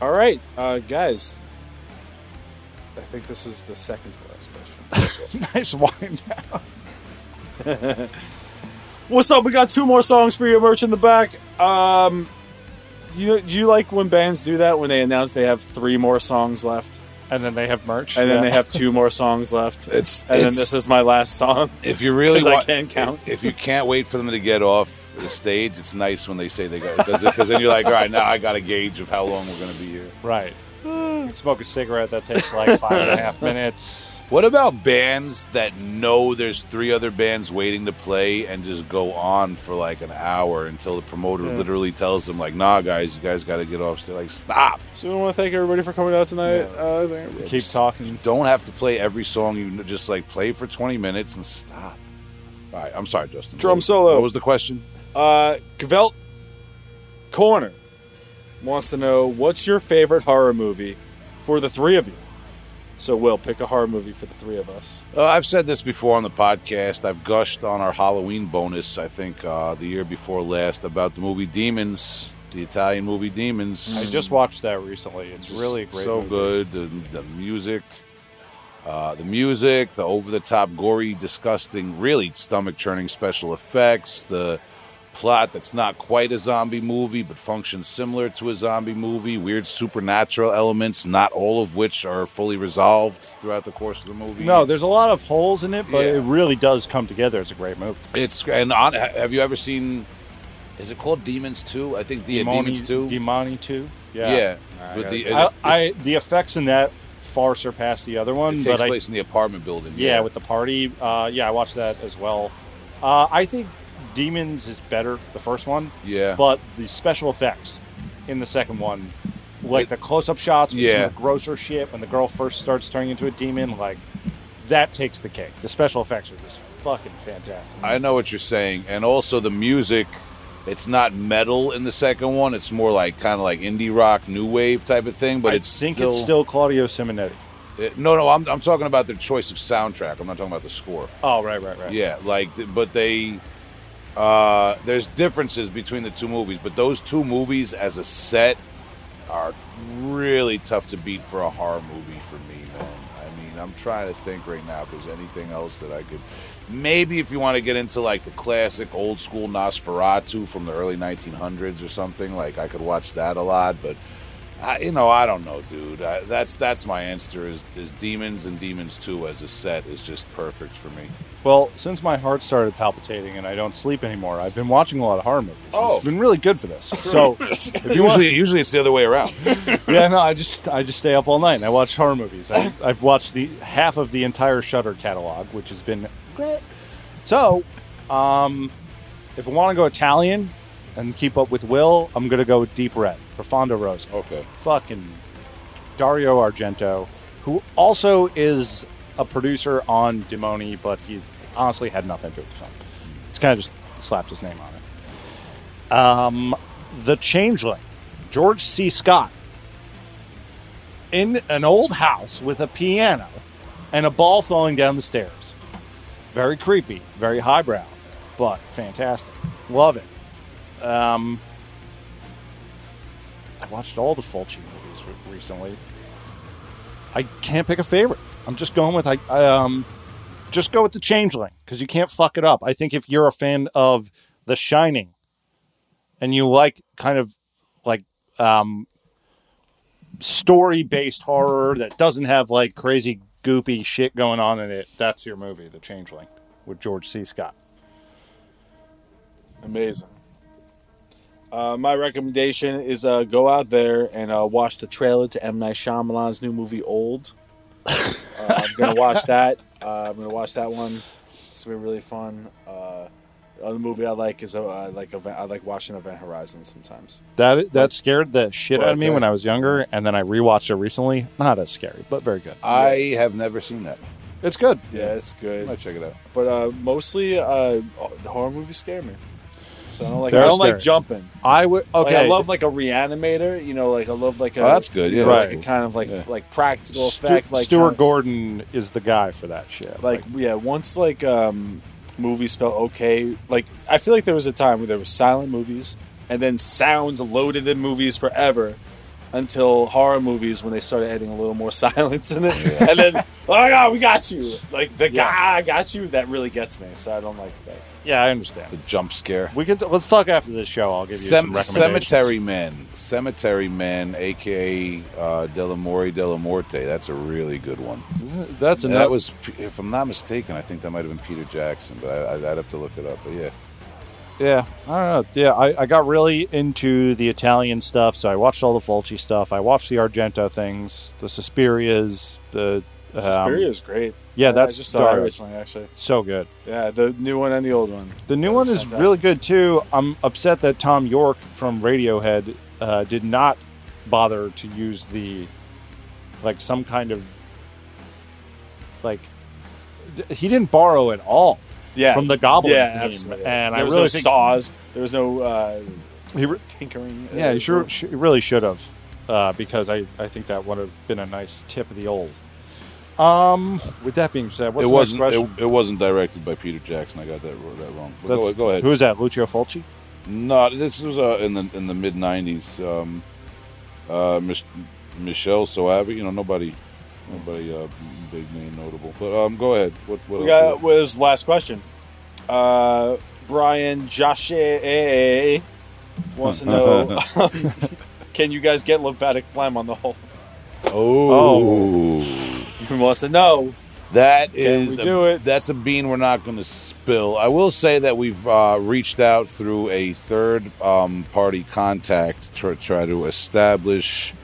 all right, uh, guys. I think this is the second to last question. nice wind down. What's up? We got two more songs for your merch in the back. Um, you do you like when bands do that when they announce they have three more songs left, And then they have merch. and then Yeah. they have two more songs left, It's and then this is my last song. if you really 'Cause I can't count. If you can't wait for them to get off the stage, it's nice when they say they go because then you're like, all right, now I got a gauge of how long we're going to be here. right. You smoke a cigarette that takes like five and a half minutes. What about bands that know there's three other bands waiting to play and just go on for like an hour until the promoter literally tells them like, "Nah, guys, you guys got to get off." They're like, "Stop! So we want to thank everybody for coming out tonight. Uh, thank- Keep talking. Don't have to play every song. You just like play for 20 minutes and stop." All right, I'm sorry, Justin. Drum What was- solo. What was the question? Uh, Gvelt Corner wants to know what's your favorite horror movie for the three of you. So we'll pick a horror movie for the three of us. Uh, I've said this before on the podcast. I've gushed on our Halloween bonus, I think, uh, the year before last, about the movie Demons, the Italian movie Demons. I just watched that recently. It's Just really a great. so movie. good. The, the music, uh, the music, the over-the-top, gory, disgusting, really stomach-churning special effects, the plot that's not quite a zombie movie but functions similar to a zombie movie, weird supernatural elements, not all of which are fully resolved throughout the course of the movie. No, there's a lot of holes in it, but Yeah. it really does come together. It's a great movie. It's and on, have you ever seen? Is it called Demons Two? I think the Demons Two. Demoni two. Yeah, Yeah. the I, it, I the effects in that far surpass the other one, it takes but I, place in the apartment building. yeah, with the party. Uh, yeah, I watched that as well. Uh, I think Demons is better, the first one, yeah. but the special effects in the second one, like It- the close-up shots, with some Yeah. grosser shit when the girl first starts turning into a demon, like that takes the cake. The special effects are just fucking fantastic. I know what you're saying, and also the music. It's not metal in the second one. It's more like kind of like indie rock, new wave type of thing. But I it's think still, it's still Claudio Simonetti. it- no, no. I'm, I'm talking about their choice of soundtrack. I'm not talking about the score. Oh, right, right, right. Yeah, like, but they, uh, there's differences between the two movies, but those two movies as a set are really tough to beat for a horror movie for me, man. I mean, I'm trying to think right now if there's anything else that I could. Maybe if you want to get into like the classic old school Nosferatu from the early 1900s or something, like I could watch that a lot, but I, you know, I don't know, dude. I, that's that's my answer. Is is Demons and Demons Two as a set is just perfect for me. Well, since my heart started palpitating and I don't sleep anymore, I've been watching a lot of horror movies. Oh. It's been really good for this. So, you want, Usually, usually it's the other way around. yeah, no, I just I just stay up all night and I watch horror movies. I, I've watched the half of the entire Shudder catalog, which has been great. So, um, if I want to go Italian and keep up with Will, I'm gonna go with Deep Red, Profondo Rosso. okay. Fucking Dario Argento, who also is a producer on Demoni, but he honestly had nothing to do with the film. It's kind of just slapped his name on it. Um, the Changeling, George C. Scott, in an old house with a piano and a ball falling down the stairs. Very creepy, very highbrow, but fantastic. Love it. Um, I watched all the Fulci movies re- recently. I can't pick a favorite. I'm just going with I, I um just go with the Changeling because you can't fuck it up. I think if you're a fan of The Shining and you like kind of like um story based horror that doesn't have like crazy goopy shit going on in it, that's your movie, The Changeling, with George C. Scott. Amazing. Uh, my recommendation is uh, go out there and uh, watch the trailer to M Night Shyamalan's new movie Old. Uh, I'm gonna watch that. Uh, I'm gonna watch that one. It's gonna be really fun. Uh, other movie I like is uh, I like event, I like watching Event Horizon sometimes. That that scared the shit out of me Okay. when I was younger, and then I rewatched it recently. Not as scary, but very good. I have never seen that. It's good. Yeah, it's I good. might check it out. But uh, mostly uh, the horror movies scare me. So I don't like They're I don't like jumping. I would Like, okay. I love like a reanimator. You know, like I love like a Oh, that's good. Yeah, like that's a cool. kind of like Yeah. like practical Stu- effect. Like Stuart kinda- Gordon is the guy for that shit. like yeah once like um movies felt okay like i feel like there was a time where there was silent movies and then sounds loaded in movies forever until horror movies when they started adding a little more silence in it and then oh my god we got you like the guy got you that really gets me so i don't like that yeah, I understand. The jump scare. We can let's talk after this show. I'll give you some recommendations. Cemetery Man. Cemetery Man, aka uh, Delamore Della Morte. That's a really good one. That's And enough. that was, if I'm not mistaken, I think that might have been Peter Jackson, but I, I'd have to look it up. But yeah, yeah. I don't know. Yeah, I, I got really into the Italian stuff, so I watched all the Fulci stuff. I watched the Argento things, the Suspirias, the um, Suspiria is great Yeah, I that's just saw it recently actually so good. yeah the new one and the old one The new That one is fantastic. really good too. I'm upset that Thom Yorke from Radiohead uh, did not bother to use the like some kind of like d- he didn't borrow at all yeah from the Goblin yeah theme, absolutely and there I was really no think saws there was no uh he re- tinkering yeah, he sure was- sh- really should have uh, because I, I think that would have been a nice tip of the old. Um, with that being said, what's it wasn't. next It, question? it wasn't directed by Peter Jackson. I got that that wrong. But go, go ahead. Who is that? Lucio Fulci. No, this was uh, in the in the mid '90s. Um, uh, Mich- Michele Soavi. You know, nobody, nobody uh, big name notable. But um, go ahead. What, what We got was last question. Uh, Brian Joshe wants to know: Can you guys get lymphatic phlegm on the hole? oh, He wants to know. that we a- do it? That's a bean we're not going to spill. I will say that we've uh, reached out through a third um, party contact to try to establish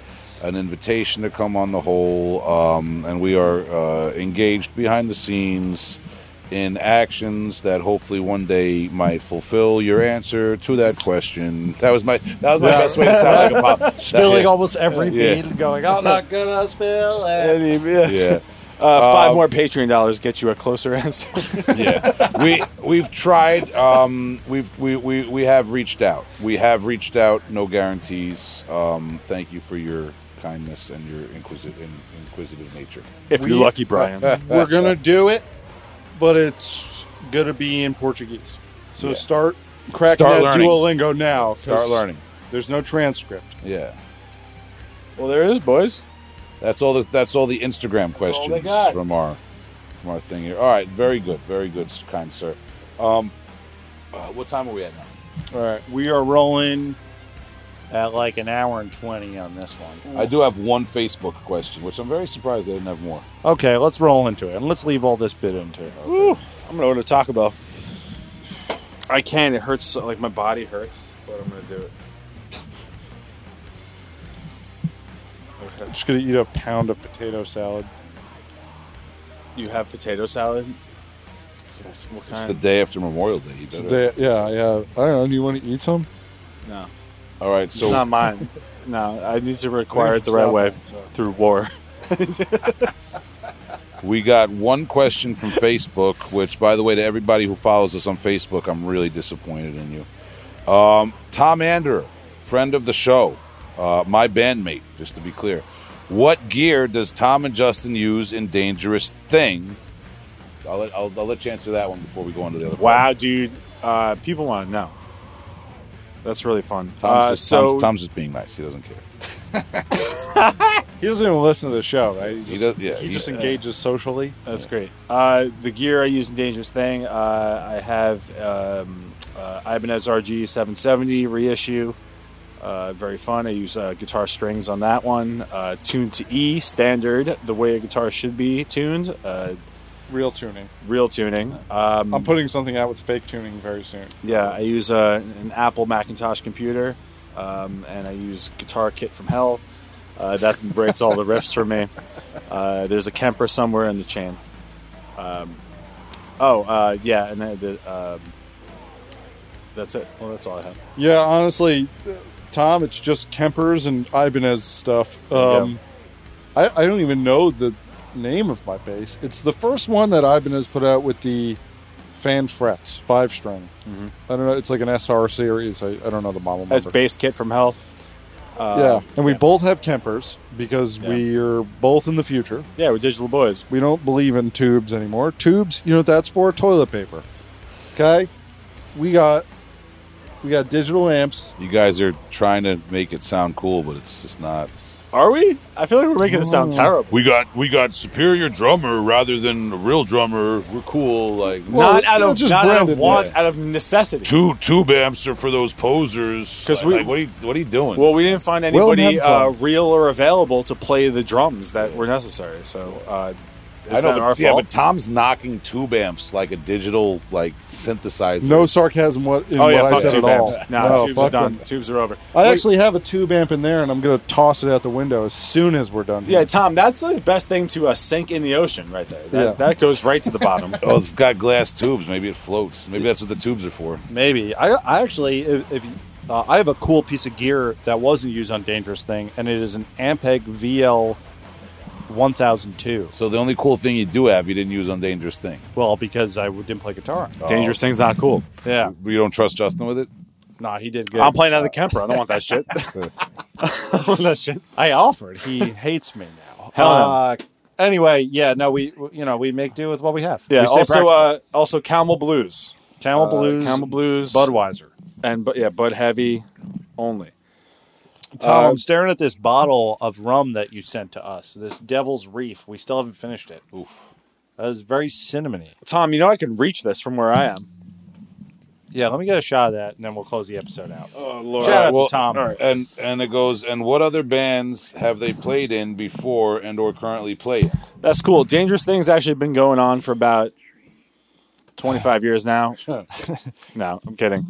an invitation to come on the hole, um, and we are uh, engaged behind the scenes in actions that hopefully one day might fulfill your answer to that question. That was my that was my best way to sound like a pop. Spilling yeah. almost every Yeah. beat and going, I'm not gonna spill it. Yeah. Yeah. Uh, five Um, more Patreon dollars get you a closer answer. yeah, we we've tried. Um, we've we, we we have reached out. We have reached out. No guarantees. Um, thank you for your kindness and your inquisitive inquisitive nature. if We- you're lucky, Brian. We're gonna do it, but it's gonna be in Portuguese. So Yeah. start cracking Start that learning. Duolingo now. Start learning. There's no transcript. Yeah, well, there it is, boys. that's all. The, that's all the Instagram That's questions from our from our thing here. All right, very good, very good, kind sir. Um, uh, what time are we at now? All right, we are rolling at like an hour and 20 on this one. I do have one Facebook question, which I'm very surprised they didn't have more. Okay, let's roll into it and let's leave all this bit into it. I'm gonna order a Taco Bell. I can. It hurts. So, like my body hurts, but I'm gonna do it. Okay. I'm just gonna eat a pound of potato salad. You have potato salad. Yes. What kind? It's the day after Memorial Day. You It's better- day- yeah, yeah. I don't know. Do you want to eat some? no, All right, so it's not mine. No, I need to require it the right way through war. we got one question from Facebook, which, by the way, to everybody who follows us on Facebook, I'm really disappointed in you. Um, Tom Ander, friend of the show, uh, my bandmate, just to be clear. What gear does Tom and Justin use in Dangerous Thing? I'll let, I'll, I'll let you answer that one before we go on to the other. Wow, dude. Uh, people want to know. That's really fun. Tom's, Uh, just, so Tom's, Tom's just being nice. He doesn't care. He doesn't even listen to the show, right? He, He just, does- yeah, he he- just engages socially. That's great. Uh, the gear I use in Dangerous Thing, uh, I have um, uh, Ibanez RG 770 reissue. Uh, very fun. I use uh, guitar strings on that one. Uh, tuned to E standard, the way a guitar should be tuned. Real tuning. real tuning. Um, I'm putting something out with fake tuning very soon. yeah, I use uh, an Apple Macintosh computer, um, and I use Guitar Kit from Hell. Uh, that breaks all the riffs for me. Uh, there's a Kemper somewhere in the chain. Um, oh, uh, yeah, and the, um, that's it. Well, that's all I have. Yeah, honestly, Tom, it's just Kemper's and Ibanez stuff. Um, I, I don't even know the name of my bass. It's the first one that Ibanez put out with the fan frets, five string. Mm-hmm. I don't know. It's like an SR series. I, I don't know the model number. That's Bass Kit from Hell. Uh, yeah, and we both have Kempers because Yeah. we're both in the future. Yeah, we're digital boys. We don't believe in tubes anymore. Tubes, you know what that's for? Toilet paper. Okay? We got we got digital amps. You guys are trying to make it sound cool, but it's just not. Are we? I feel like we're making this sound terrible. We got we got superior drummer rather than a real drummer. We're cool. Like Well, not out of just not out of branded, want, yeah. out of necessity. two two amps are for those posers. 'Cause Like, we- like, what are you what are you doing? Well, we didn't find Well, and anybody have uh, fun. real or available to play the drums that were necessary. So, uh, is I know, that but, our yeah, fault? but Tom's knocking tube amps like a digital like synthesizer. No sarcasm what in oh yeah, what I fuck said tube at all. amps. No, tubes are done. them. Tubes are over. I Wait, actually have a tube amp in there, and I'm going to toss it out the window as soon as we're done. yeah. Tom, that's the best thing to uh, sink in the ocean right there. That, Yeah. that goes right to the bottom. Oh, it's got glass tubes. Maybe it floats. Maybe that's what the tubes are for. Maybe. I, I actually, if, if uh, I have a cool piece of gear that wasn't used on Dangerous Thing, and it is an Ampeg VL 1002. So the only cool thing you do have you didn't use on Dangerous Thing. Well, because I didn't play guitar. Dangerous thing's not cool. Yeah. You don't trust Justin with it? Nah, he did good. I'm playing out of the Kemper. I don't want that shit. I want that shit. I offered. He hates me now. Hell no. uh, Anyway, yeah, no, we you know we make do with what we have. Yeah. We Also, uh, also Camel Blues, Camel uh, Blues, Camel Blues, Budweiser. and but yeah, Bud Heavy only. Tom, Uh, I'm staring at this bottle of rum that you sent to us. This Devil's Reef. We still haven't finished it. Oof. That is very cinnamony. Tom, you know I can reach this from where I am. Yeah, let me get a shot of that, and then we'll close the episode out. Oh Lord. Shout out Well, to Tom. all right. And and it goes. And what other bands have they played in before and or currently play? That's cool. Dangerous Things actually been going on for about 25 years now. no, I'm kidding.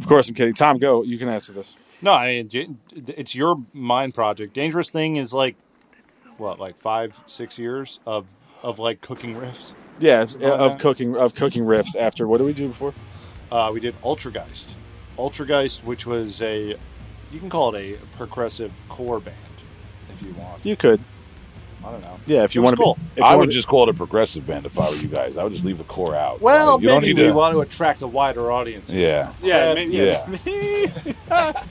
Of course, I'm kidding. Tom, go. You can answer this. No, I mean it's your mind project. Dangerous Thing is like what, like five, six years of of like cooking riffs. Yeah, of cooking of cooking riffs. After what did we do before? Uh, we did Ultrageist, Ultrageist, which was a you can call it a progressive core band if you want. You could. I don't know. Yeah, if you want to cool. be. I would wanna- just call it a progressive band if I were you guys. I would just leave the core out. Well, Like, you don't need we to. want to attract a wider audience. Yeah. Yeah, Uh, maybe- yeah.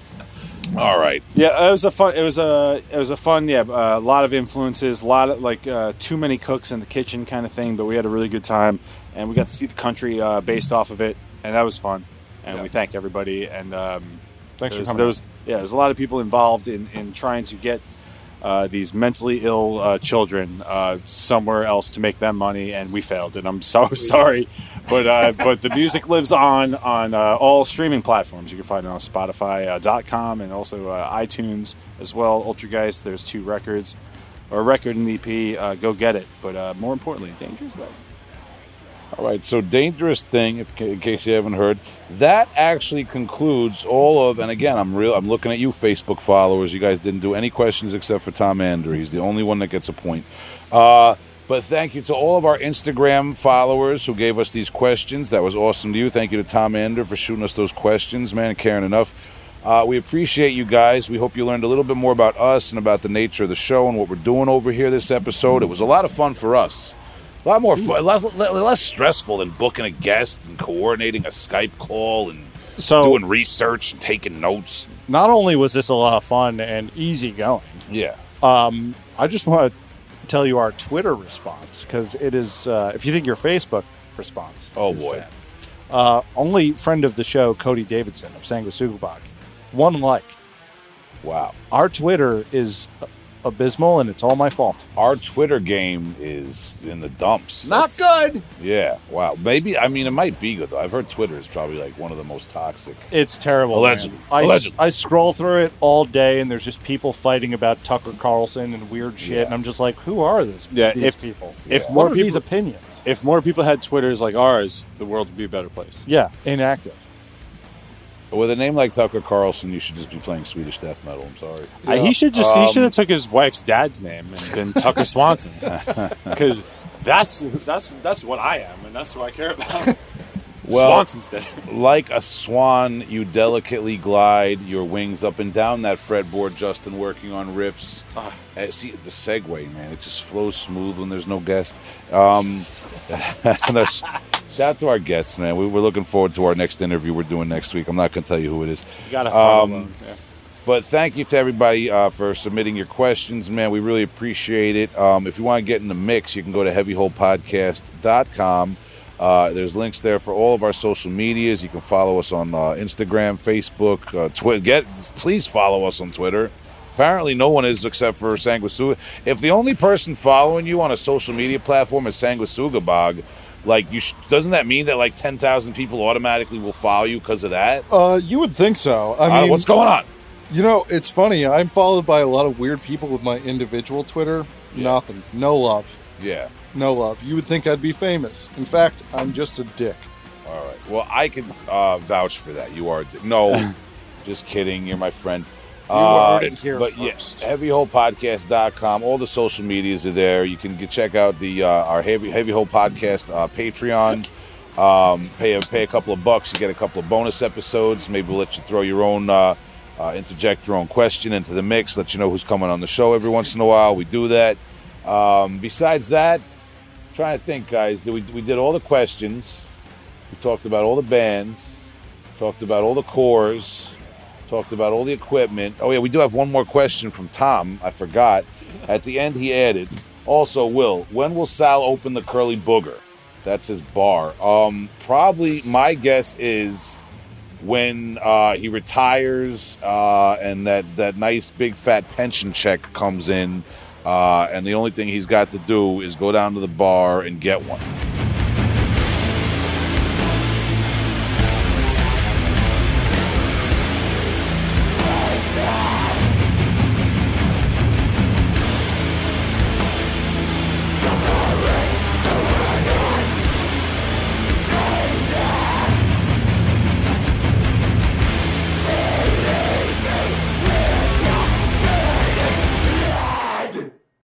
All right. Yeah, it was a fun. It was a it was a fun. Yeah, uh, a lot of influences, a lot of like uh, too many cooks in the kitchen kind of thing. But we had a really good time, and we got to see the country uh, based off of it, and that was fun. And Yeah. we thank everybody. And um, Thanks there was, for coming. there was- yeah, there's a lot of people involved in in trying to get uh, these mentally ill uh, children uh, somewhere else to make them money, and we failed. And I'm so sorry, but uh, but the music lives on on uh, all streaming platforms. You can find it on Spotify.com and also uh, iTunes as well. Ultrageist, there's two records, or a record and EP. Uh, go get it. But uh, more importantly, Dangerous Love. All right, so dangerous thing. If, in case you haven't heard, that actually concludes all of. And again, I'm real. I'm looking at you, Facebook followers. You guys didn't do any questions except for Tom Ander. He's the only one that gets a point. Uh, but thank you to all of our Instagram followers who gave us these questions. That was awesome to you. Thank you to Tom Ander for shooting us those questions, man, caring enough. Uh, we appreciate you guys. We hope you learned a little bit more about us and about the nature of the show and what we're doing over here this episode. It was a lot of fun for us. A lot more fun, less, less stressful than booking a guest and coordinating a Skype call and So doing research and taking notes. not only was this a lot of fun and easy going, Yeah. um, I just want to tell you our Twitter response because it is. Uh, if you think your Facebook response, Oh, is boy. sad. Uh, only friend of the show, Cody Davidson of Sanguisugabog, one like. Wow. Our Twitter is abysmal, and it's all my fault. Our Twitter game is in the dumps. Not That's- good. Yeah. Wow. Maybe. I mean, it might be good though. I've heard Twitter is probably like one of the most toxic. It's terrible. Allegedly. man. I, Allegedly. I scroll through it all day, and there's just people fighting about Tucker Carlson and weird shit, Yeah. and I'm just like, who are this? Yeah, these if- people. if what more are these people- opinions? If more people had Twitters like ours, the world would be a better place. Yeah, inactive. With a name like Tucker Carlson, you should just be playing Swedish death metal. I'm sorry. Uh, he should just he Um, should have took his wife's dad's name and been Tucker Swanson's because that's that's that's what I am and that's what I care about. Well-. Like a swan, you delicately glide your wings up and down that fretboard, Justin, working on riffs. Ah. Uh, see, the segue, man, it just flows smooth when there's no guest. Um, and us- shout out to our guests, man. We, we're looking forward to our next interview we're doing next week. I'm not going to tell you who it is. You got to follow Um. Yeah. But thank you to everybody uh, for submitting your questions, man. We really appreciate it. Um, if you want to get in the mix, you can go to heavyholepodcast.com. Uh, there's links there for all of our social medias. You can follow us on uh, Instagram, Facebook, uh, Twitter. Get please follow us on Twitter. Apparently, no one is except for Sanguisuga. If the only person following you on a social media platform is Sanguisugabogg, like you, sh- doesn't that mean that like ten thousand people automatically will follow you because of that? Uh, you would think so. I Uh, mean, what's going on? You know, it's funny. I'm followed by a lot of weird people with my individual Twitter. Nothing. No love. Yeah. No love. You would think I'd be famous. In fact, I'm just a dick. All right. Well, I can uh, vouch for that. You are no, just kidding. You're my friend. You heard it here But first. yes, heavyholepodcast.com. All the social medias are there. You can get, check out the uh, our heavy heavy hole podcast uh, Patreon. Um, pay a pay a couple of bucks, you get a couple of bonus episodes. Maybe we'll let you throw your own uh, uh, interject your own question into the mix. Let you know who's coming on the show every once in a while. We do that. Um, besides that, trying to think, guys. We we did all the questions. We talked about all the bands. Talked about all the cores. Talked about all the equipment. Oh yeah, we do have one more question from Tom. I forgot. At the end, he added, "Also, Will, when will Sal open the Curly Booger? That's his bar. Um, probably. My guess is when uh, he retires uh, and that that nice big fat pension check comes in, uh, and the only thing he's got to do is go down to the bar and get one.